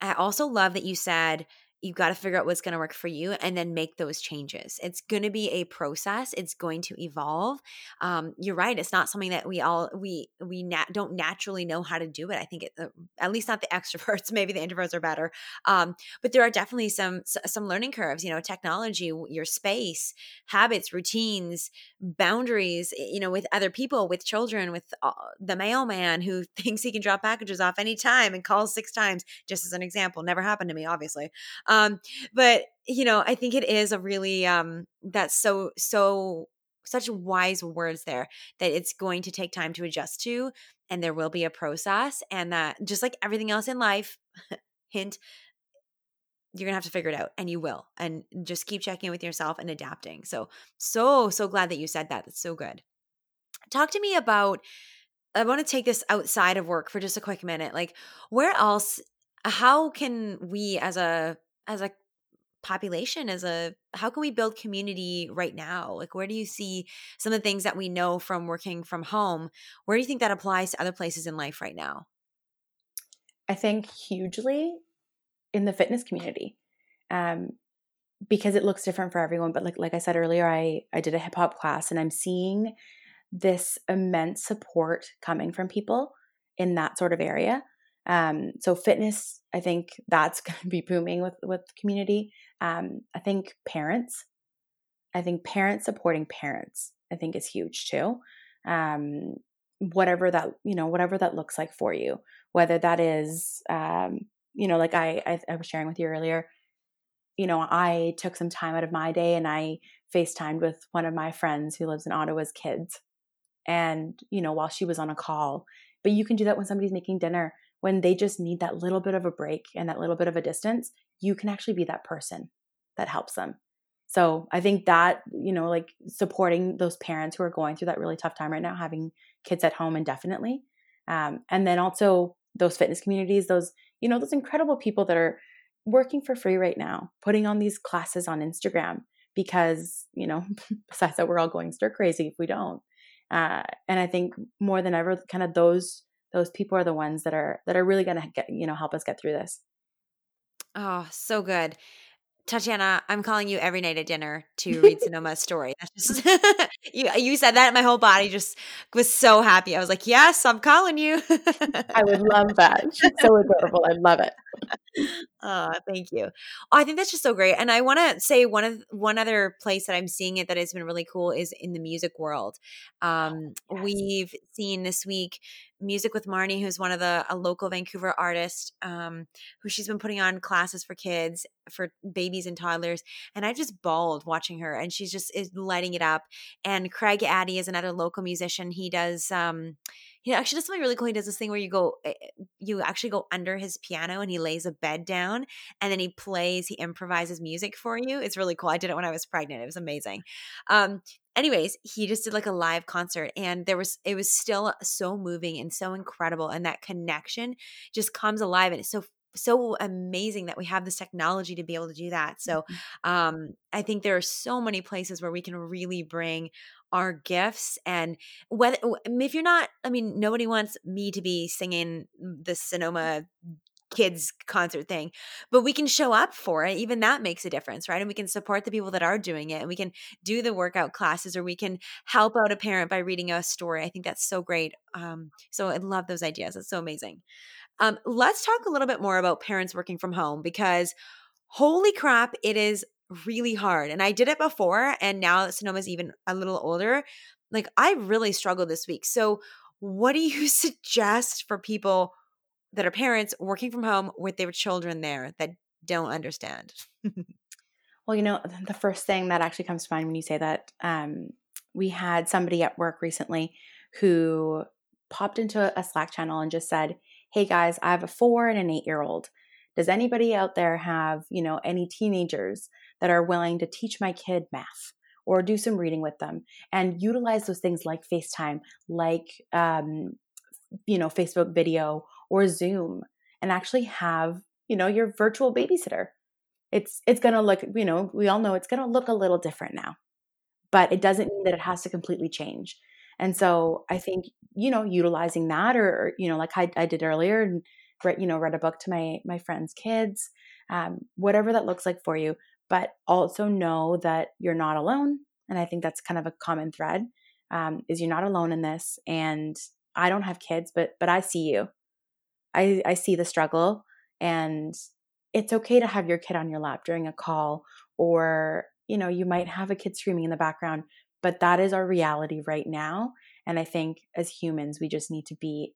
I also love that you said you've got to figure out what's going to work for you and then make those changes. It's going to be a process. It's going to evolve. Um, you're right. It's not something that we all we we nat- don't naturally know how to do it. I think it, uh, at least not the [laughs] extroverts. Maybe the introverts are better. Um, but there are definitely some some learning curves. You know, technology, your space, habits, routines, boundaries. You know, with other people, with children, with uh, the mailman who [laughs] thinks he can drop packages off anytime and calls six times. Just as an example, never happened to me, obviously. But you know, I think it is a really um that's so so such wise words there that it's going to take time to adjust to and there will be a process and that just like everything else in life [laughs] hint you're gonna have to figure it out and you will and just keep checking in with yourself and adapting. So so so glad that you said that that's so good. Talk to me about i want to take this outside of work for just a quick minute like where else how can we as a as a population as a how can we build community right now? Like where do you see some of the things that we know from working from home? Where do you think that applies to other places in life right now? I think hugely in the fitness community um, because it looks different for everyone but like like i said earlier i i did a hip hop class and i'm seeing this immense support coming from people in that sort of area um, so fitness, I think that's [laughs] going to be booming with with the community. Um, I think parents I think parents supporting parents, I think is huge too. Um, whatever that, you know, whatever that looks like for you, whether that is, um, you know, like I, I, I was sharing with you earlier, you know, I took some time out of my day and I FaceTimed with one of my friends who lives in Ottawa's kids. And, you know, while she was on a call, but you can do that when somebody's making dinner, when they just need that little bit of a break and that little bit of a distance, you can actually be that person that helps them. So I think that, you know, like supporting those parents who are going through that really tough time right now, having kids at home indefinitely. Um, and then also those fitness communities, those, you know, those incredible people that are working for free right now, putting on these classes on Instagram because, you know, [laughs] besides that, we're all going stir crazy if we don't. Uh, and I think more than ever, kind of those those people are the ones that are that are really going to get you know help us get through this. Oh, so good. Tatiana, I'm calling you every night at dinner to read [laughs] Sonoma's story. Just, [laughs] you, you said that, my whole body just was so happy. I was like, yes, I'm calling you. I would love that. She's so adorable. I love it. [laughs] Oh, thank you. Oh, I think that's just so great. And I want to say one of one other place that I'm seeing it that has been really cool is in the music world. Um, yes. We've seen this week Music with Marnie, who's one of the a local Vancouver artist, um, who she's been putting on classes for kids, for babies and toddlers, and I just bawled watching her, and she's just is lighting it up. And Craig Addy is another local musician. He does. Um, he actually does something really cool. He does this thing where you go, eh, eh, you actually go under his piano and he lays a bed down and then he plays, he improvises music for you. It's really cool. I did it when I was pregnant. It was amazing. Um, anyways, he just did like a live concert and there was it was still so moving and so incredible and that connection just comes alive and it's so so amazing that we have this technology to be able to do that. So mm-hmm. um, I think there are so many places where we can really bring our gifts and whether if you're not i mean nobody wants me to be singing the sonoma kids concert thing but we can show up for it even that makes a difference right and we can support the people that are doing it and we can do the workout classes or we can help out a parent by reading a story i think that's so great um, so i love those ideas it's so amazing. Um, let's talk a little bit more about parents working from home because holy crap it is really hard and i did it before and now that sonoma's even a little older like i really struggled this week so what do you [laughs] suggest for people that are parents working from home with their children there that don't understand? [laughs] well, you know, the first thing that actually comes to mind when you say that, um, we had somebody at work recently who popped into a Slack channel and just said, Hey guys, I have a four and an eight year old. Does anybody out there have, you know, any teenagers that are willing to teach my kid math? or do some reading with them and utilize those things like FaceTime, like um, you know, Facebook video or Zoom and actually have, you know, your virtual babysitter. It's it's going to look, you know, we all know it's going to look a little different now. But it doesn't mean that it has to completely change. And so I think, you know, utilizing that or, or you know, like I, I did earlier and read, you know, read a book to my my friends' kids, um, whatever that looks like for you. But also know that you're not alone. And I think that's kind of a common thread um, is you're not alone in this. And I don't have kids, but but I see you. I, I see the struggle and it's okay to have your kid on your lap during a call or you know you might have a kid screaming in the background but that is our reality right now and i think as humans we just need to be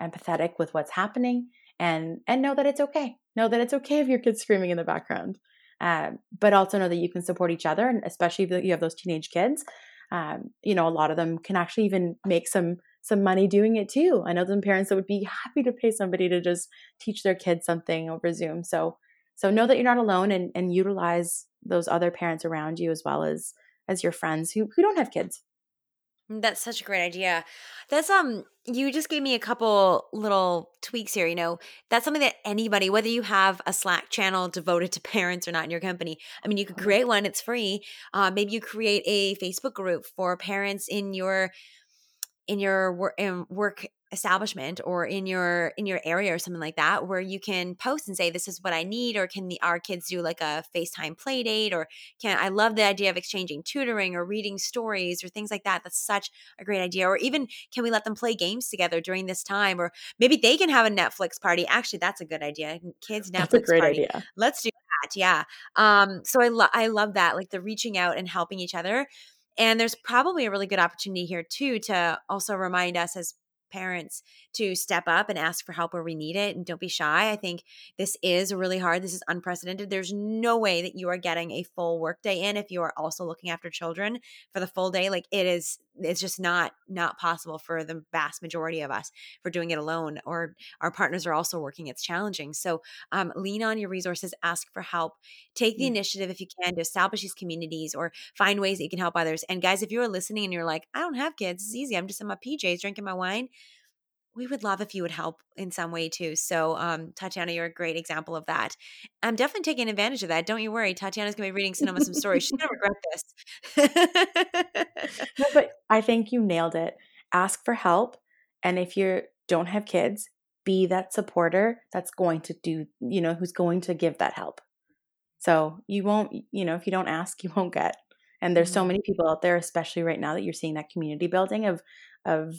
empathetic with what's happening and and know that it's okay know that it's okay if your kid's screaming in the background um, but also know that you can support each other and especially if you have those teenage kids um, you know a lot of them can actually even make some some money doing it too. I know some parents that would be happy to pay somebody to just teach their kids something over Zoom. So so know that you're not alone and, and utilize those other parents around you as well as as your friends who, who don't have kids. Mm, that's such a great idea. That's um you just gave me a couple little tweaks here, you know. That's something that anybody whether you have a Slack channel devoted to [laughs] parents or not in your company. I mean, you could mm-hmm. create one, it's free. Uh, maybe you create a Facebook group for parents in your in your work, in work establishment or in your in your area or something like that where you can post and say this is what i need or can the our kids do like a facetime play date or can i love the idea of exchanging tutoring or reading stories or things like that that's such a great idea or even can we let them play games together during this time or maybe they can have a netflix party actually that's a good idea kids netflix that's a great party idea let's do that. Yeah. Um, so I love I love that, like the reaching out and helping each other. And there's probably a really good opportunity here too to also remind us as parents to step up and ask for help where we need it and don't be shy. I think this is really hard. This is unprecedented. There's no way that you are getting a full workday in if you are also looking after children for the full day. Like it is it's just not not possible for the vast majority of us for doing it alone or our partners are also working it's challenging. So um, lean on your resources ask for help take the initiative if you can to establish these communities or find ways that you can help others. And guys if you are listening and you're like i don't have kids it's easy i'm just in my pjs drinking my wine we would love if you would help in some way too. So, um, Tatiana, you're a great example of that. I'm definitely taking advantage of that. Don't you worry. Tatiana's gonna be reading Sonoma some stories. She's gonna regret this. no, but I think you nailed it. Ask for help, and if you don't have kids, be that supporter that's going to do. You know, who's going to give that help. So you won't. You know, if you don't ask, [laughs] you won't get. And there's so mm-hmm. many people out there, especially right now, that you're seeing that community building of of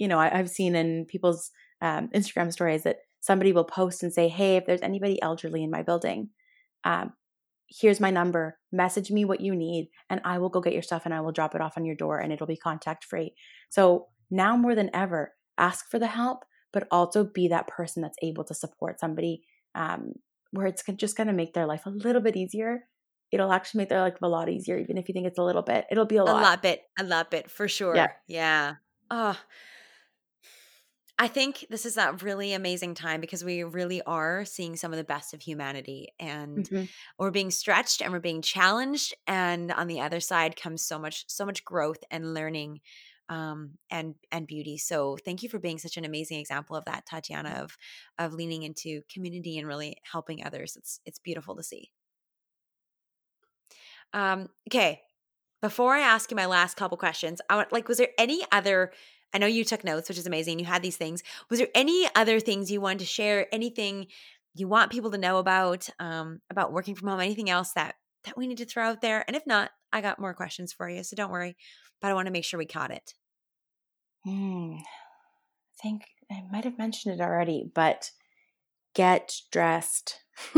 you know, I, have seen in people's um, Instagram stories that somebody will post and say, "Hey, if there's anybody elderly in my building, um, here's my number. Message me what you need, and I will go get your stuff and I will drop it off on your door, and it'll be contact free." So now more than ever, ask for the help, but also be that person that's able to support somebody um, where it's just going to make their life a little bit easier. It'll actually make their life a lot easier, even if you think it's a little bit. It'll be a lot. A lot bit. A lot bit for sure. Yeah. Yeah. Oh, I think this is a really amazing time because we really are seeing some of the best of humanity and mm-hmm. we're being stretched and we're being challenged and on the other side comes so much so much growth and learning um, and and beauty. So thank you for being such an amazing example of that, Tatiana, of of leaning into community and really helping others. It's it's beautiful to see. Um, okay, before I ask you my last couple questions, I want like, was there any other I know you took notes, which is amazing. You had these things. Was there any other things you wanted to share? Anything you want people to know about um, about working from home? Anything else that that we need to throw out there? And if not, I got more questions for you, so don't worry. But I want to make sure we caught it. Hmm. I think I might have mentioned it already, but get dressed. [laughs]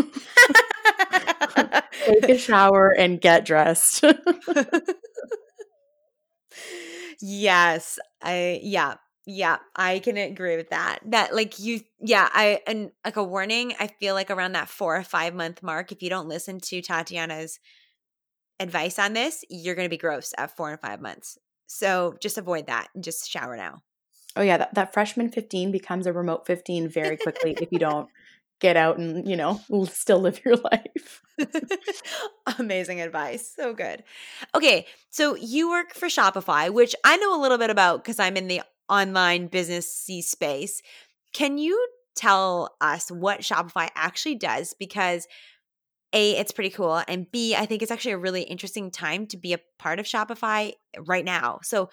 Take a [laughs] shower and get dressed. [laughs] Yes. I yeah. Yeah, I can agree with that. That like you yeah, I and like a warning, I feel like around that 4 or 5 month mark if you don't listen to Tatiana's advice on this, you're going to be gross at 4 and 5 months. So just avoid that and just shower now. Oh yeah, that, that freshman 15 becomes a remote 15 very quickly if you don't get out and you know still live your [laughs] life. Amazing advice so good. Okay so you work for shopify which i know a little bit about because i'm in the online business c space. Can you tell us what shopify actually does? Because a it's pretty cool and b i think it's actually a really interesting time to be a part of shopify right now. So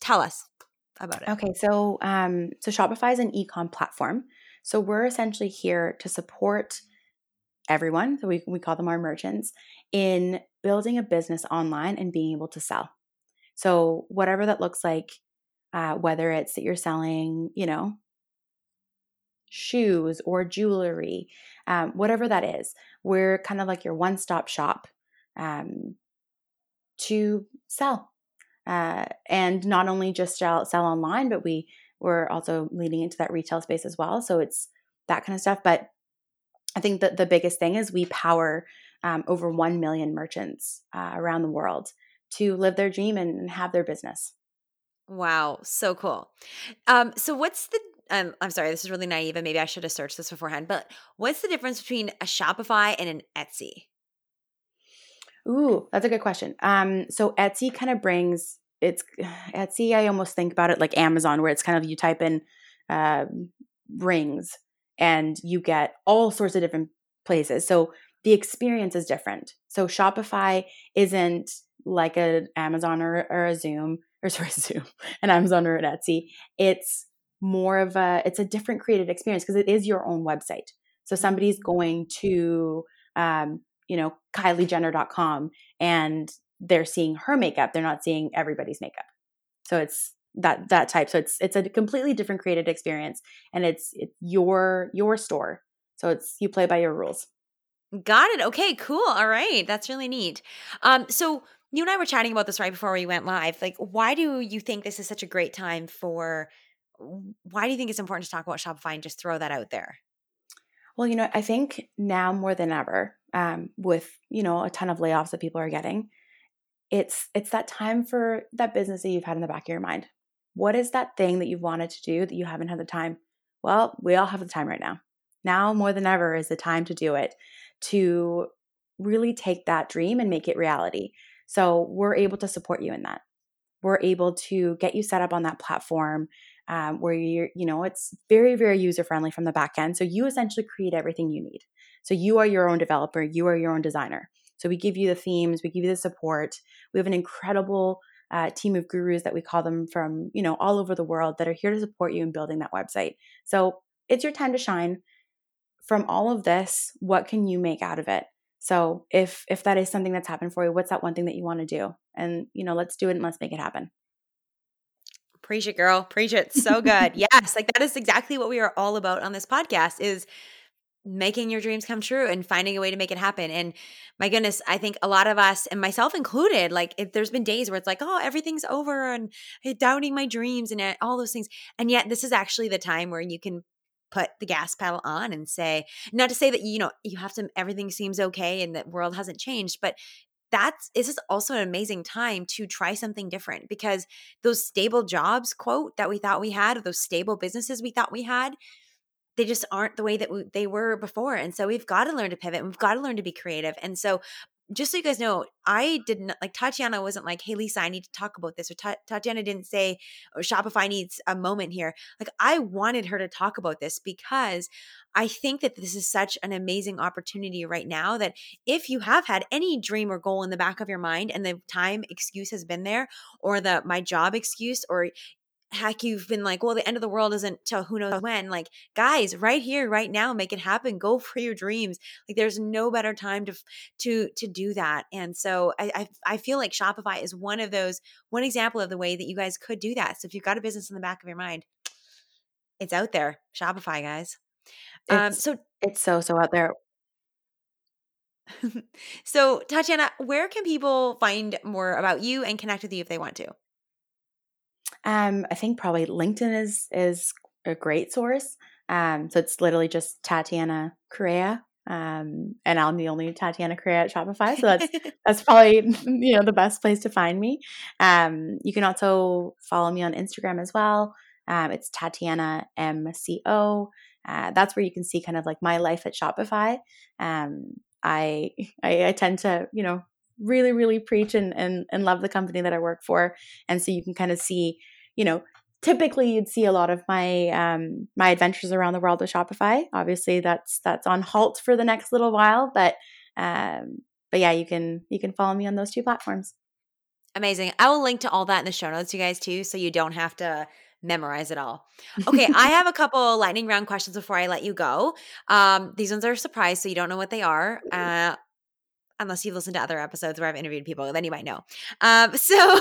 tell us about it. Okay so um so shopify is an e-com platform so we're essentially here to support everyone, so we, we call them our merchants, in building a business online and being able to sell. So whatever that looks like, uh, whether it's that you're selling, you know, shoes or jewelry, um, whatever that is, we're kind of like your one stop shop um, to sell. Uh, and not only just sell, sell online, but we we're also leaning into that retail space as well. So it's that kind of stuff. But I think that the biggest thing is we power um, over 1 million merchants uh, around the world to live their dream and, and have their business. Wow, so cool. Um, so what's the um, I'm sorry, this is really naive, and maybe I should have searched this beforehand. But what's the difference between a Shopify and an Etsy? Ooh, that's a good question. Um, so Etsy kind of brings it's [sighs] Etsy. I almost think about it like Amazon, where it's kind of you type in uh, rings and you get all sorts of different places. So the experience is different. So Shopify isn't like an Amazon or, or a Zoom [laughs] or sorry Zoom, an Amazon or an Etsy. It's more of a it's a different created experience because it is your own website. So somebody's going to um, you know kyliejenner.com and they're seeing her makeup they're not seeing everybody's makeup so it's that that type so it's it's a completely different created experience and it's it's your your store so it's you play by your rules Got it. Okay, cool. All right. That's really neat. Um, so you and I were chatting about this right before we went live. Like, why do you think this is such a great time for why do you think it's important to talk about Shopify and just throw that out there? Well, you know, I think now more than ever, um, with you know a ton of layoffs that people are getting, it's it's that time for that business that you've had in the back of your mind. What is that thing that you've wanted to do that you haven't had the time? Well, we all have the time right now. Now more than ever is the time to do it, to really take that dream and make it reality. So we're able to support you in that. We're able to get you set up on that platform um, where you're, you know, it's very, very user friendly from the back end. So you essentially create everything you need. So you are your own developer, you are your own designer. So we give you the themes, we give you the support. We have an incredible uh, team of gurus that we call them from, you know, all over the world that are here to support you in building that website. So it's your time to shine. From all of this, what can you make out of it? So if if that is something that's happened for you, what's that one thing that you want to do? And you know, let's do it and let's make it happen. Preach it, girl. Preach it. So good. yes, like that is exactly what we are all about on this podcast is making your dreams come true and finding a way to make it happen. And my goodness, I think a lot of us, and myself included, like there's been days where it's like, oh, everything's over and doubting my dreams and uh, all those things. And yet, this is actually the time where you can put the gas pedal on and say, not to say that, you know, you have to, everything seems okay and the world hasn't changed, but that's this is also an amazing time to try something different because those stable jobs quote that we thought we had those stable businesses we thought we had they just aren't the way that we, they were before and so we've got to learn to pivot and we've got to learn to be creative and so just so you guys know, I didn't like Tatiana wasn't like, "Hey Lisa, I need to talk about this," or Ta- Tatiana didn't say, "Oh, Shopify needs a moment here." Like I wanted her to talk about this because I think that this is such an amazing opportunity right now that if you have had any dream or goal in the back of your mind and the time excuse has been there, or the my job excuse, or heck you've been like well the end of the world isn't till who knows when. Like guys right here right now make it happen. Go [laughs] for your dreams. Like there's no better time to to to do that. And so I, I i feel like shopify is one of those one example of the way that you guys could do that. So if you've got a business in the back of your mind it's out there. Shopify guys. Um so it's so so out there. [laughs] So tatiana where can people find more about you and connect with you if they want to um, I think probably LinkedIn is is a great source. Um, so it's literally just Tatiana Correa. Um, and I'm the only Tatiana Correa at Shopify. So that's [laughs] that's probably [laughs] you know the best place to find me. Um, you can also follow me on Instagram as well. Um, it's Tatiana MCO. Uh, that's where you can see kind of like my life at Shopify. Um, I, [laughs] I, I tend to you know really really preach and, and and love the company that I work for, and so you can kind of see you know, typically you'd see a lot of my um, my adventures around the world with Shopify. Obviously, that's that's on halt for the next little while, but um, but yeah, you can you can follow me on those two platforms. Amazing. I will link to all that in the show notes, you guys, too, so you don't have to memorize it all. Okay, [laughs] I have a couple lightning round questions before I let you go. Um, these ones are a surprise, so you don't know what they are. Uh, unless you've listened to other episodes where I've interviewed people, then you might know. Um, [laughs] so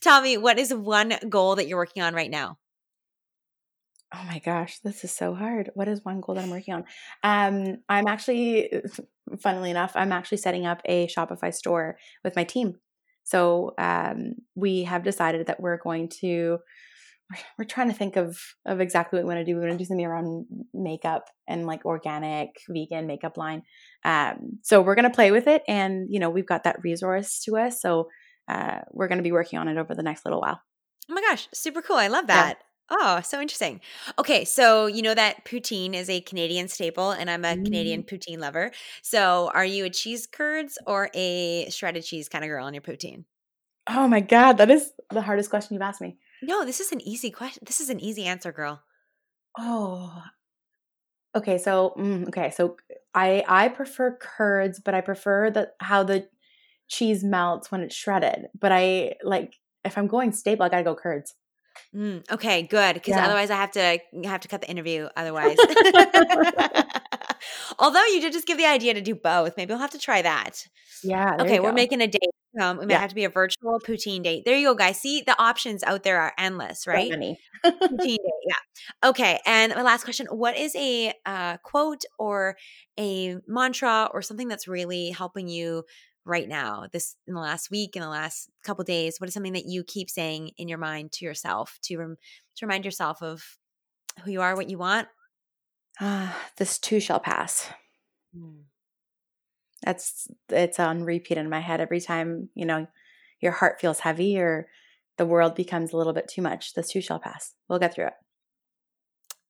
tell me, what is one goal that you're working on right now? Oh my gosh, this is so hard. What is one goal that I'm working on? Um, I'm actually, funnily enough, I'm actually setting up a Shopify store with my team. So um, we have decided that we're going to we're trying to think of of exactly what we want to do. We want to do something around makeup and like organic vegan makeup line. Um, so we're gonna play with it, and you know we've got that resource to us. So uh, we're gonna be working on it over the next little while. Oh my gosh, super cool! I love that. Yeah. Oh, so interesting. Okay, so you know that poutine is a Canadian staple, and I'm a mm. Canadian poutine lover. So, are you a cheese curds or a shredded cheese kind of girl on your poutine? Oh my god, that is the hardest question you've asked me. No, this is an easy question. This is an easy answer, girl. Oh. Okay, so mm, okay, so I I prefer curds, but I prefer that how the cheese melts when it's shredded. But I like if I'm going staple, I gotta go curds. Mm, okay, good. Because yeah. otherwise, I have to have to cut the interview. Otherwise, [laughs] [laughs] although you did just give the idea to do both, maybe we'll have to try that. Yeah. Okay, we're making a date Um, it might yeah. have to be a virtual poutine date. There you go, guys. See, the options out there are endless, right? poutine [laughs] date, yeah. Okay, and my last question: What is a uh, quote or a mantra or something that's really helping you right now? This in the last week, in the last couple days. What is something that you keep saying in your mind to yourself to rem- to remind yourself of who you are, what you want? Ah, this too shall pass. Mm that's it's on repeat in my head every time you know your heart feels heavy or the world becomes a little bit too much this too shall pass we'll get through it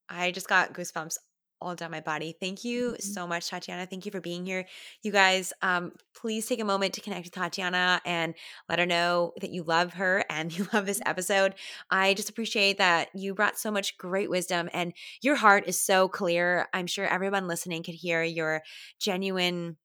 i just got goosebumps all down my body. Thank you mm-hmm. so much, Tatiana. Thank you for being here. You guys, um, please take a moment to connect with Tatiana and let her know that you love her and [laughs] you love this episode. I just appreciate that you brought so much great wisdom and your heart is so clear. I'm sure everyone listening could hear your genuine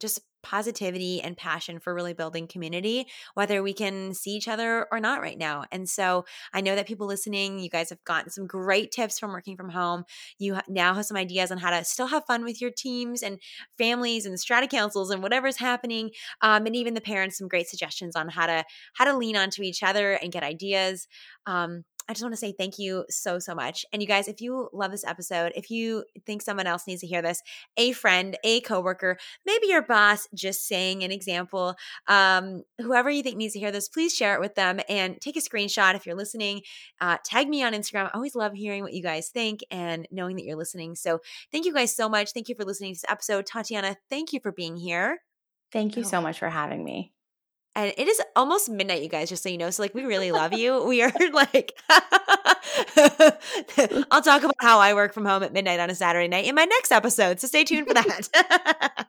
just positivity and passion for really building community, whether we can see each other or not right now. And so I know that people listening, you guys have gotten some great tips from working from home. You now have some ideas on how to still have fun with your teams and families and strata councils and whatever's happening. Um, and even the parents, some great suggestions on how to how to lean onto each other and get ideas. Um, I just want to say thank you so, so much. And you guys, if you love this episode, if you think someone else needs to hear this, a friend, a coworker, maybe your boss, just saying an example, um, whoever you think needs to hear this, please share it with them and take a screenshot if you're listening. Uh, tag me on Instagram. I always love hearing what you guys think and knowing that you're listening. So thank you guys so much. Thank you for listening to this episode. Tatiana, thank you for being here. Thank you oh. so much for having me and it is almost midnight you guys just so you know so like we really love you. We are [laughs] like [laughs] i'll talk about how i work from home at midnight on a saturday night in my next episode so stay tuned for that. [laughs]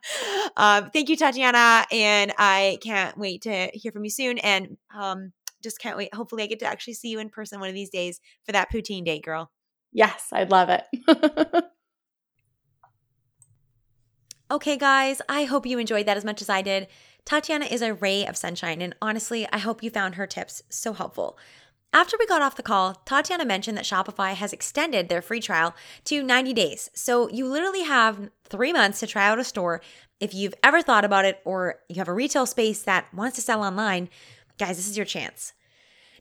Um, thank you tatiana and i can't wait to hear from you soon and um, just can't wait hopefully i get to actually see you in person one of these days for that poutine date girl. Yes i'd love it. Okay guys i hope you enjoyed that as much as i did Tatiana is a ray of sunshine, and honestly, I hope you found her tips so helpful. After we got off the call, Tatiana mentioned that Shopify has extended their free trial to 90 days. So you literally have three months to try out a store. If you've ever thought about it or you have a retail space that wants to sell online, guys, this is your chance.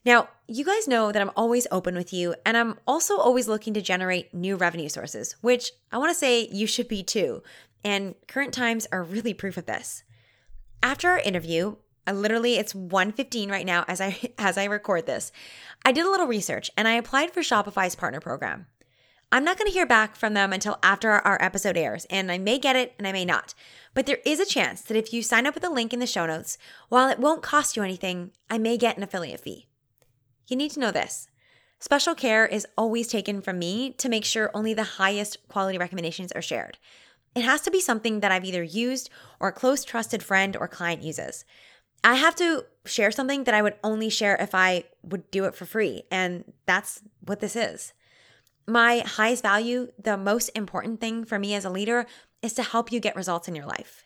Now, you guys know that I'm always open with you, and I'm also always looking to generate new revenue sources, which I wanna say you should be too. And current times are really proof of this. After our interview, I literally it's 1:15 right now as I [laughs] as I record this. I did a little research and I applied for Shopify's partner program. I'm not going to hear back from them until after our episode airs, and I may get it and I may not. But there is a chance that if you sign up with the link in the show notes, while it won't cost you anything, I may get an affiliate fee. You need to know this. Special care is always taken from me to make sure only the highest quality recommendations are shared. It has to be something that I've either used or a close trusted friend or client uses. I have to share something that I would only share if I would do it for free. And that's what this is. My highest value, the most important thing for me as a leader, is to help you get results in your life.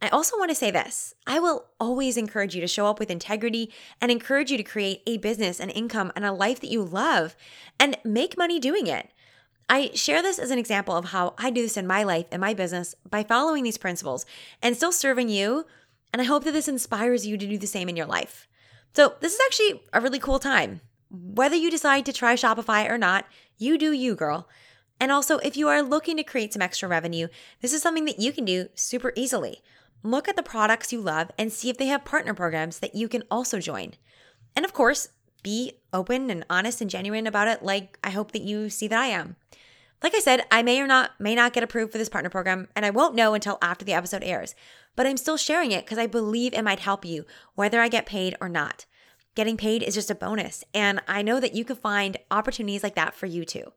I also want to say this I will always encourage you to show up with integrity and encourage you to create a business, an income, and a life that you love and make money doing it. I share this as an example of how I do this in my life and my business by following these principles and still serving you. And I hope that this inspires you to do the same in your life. So, this is actually a really cool time. Whether you decide to try Shopify or not, you do you, girl. And also, if you are looking to create some extra revenue, this is something that you can do super easily. Look at the products you love and see if they have partner programs that you can also join. And of course, be open and honest and genuine about it, like I hope that you see that I am. Like I said, I may or not may not get approved for this partner program, and I won't know until after the episode airs. But I'm still sharing it because I believe it might help you, whether I get paid or not. Getting paid is just a bonus, and I know that you can find opportunities like that for you too.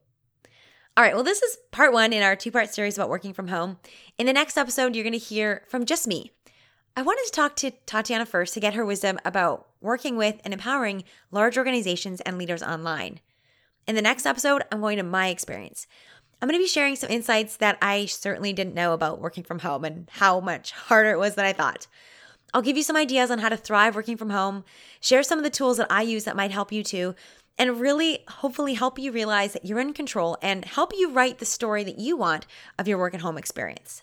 All right, well, this is part one in our two part series about working from home. In the next episode, you're going to hear from just me. I wanted to talk to Tatiana first to get her wisdom about working with and empowering large organizations and leaders online. In the next episode, I'm going to my experience. I'm going to be sharing some insights that I certainly didn't know about working from home and how much [laughs] harder it was than I thought. I'll give you some ideas on how to thrive working from home, share some of the tools that I use that might help you too, and really hopefully help you realize that you're in control and help you write the story that you want of your work at home experience.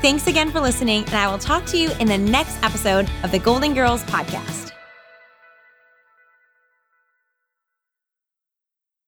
Thanks again for listening, and I will talk to you in the next episode of the Goal Girls podcast.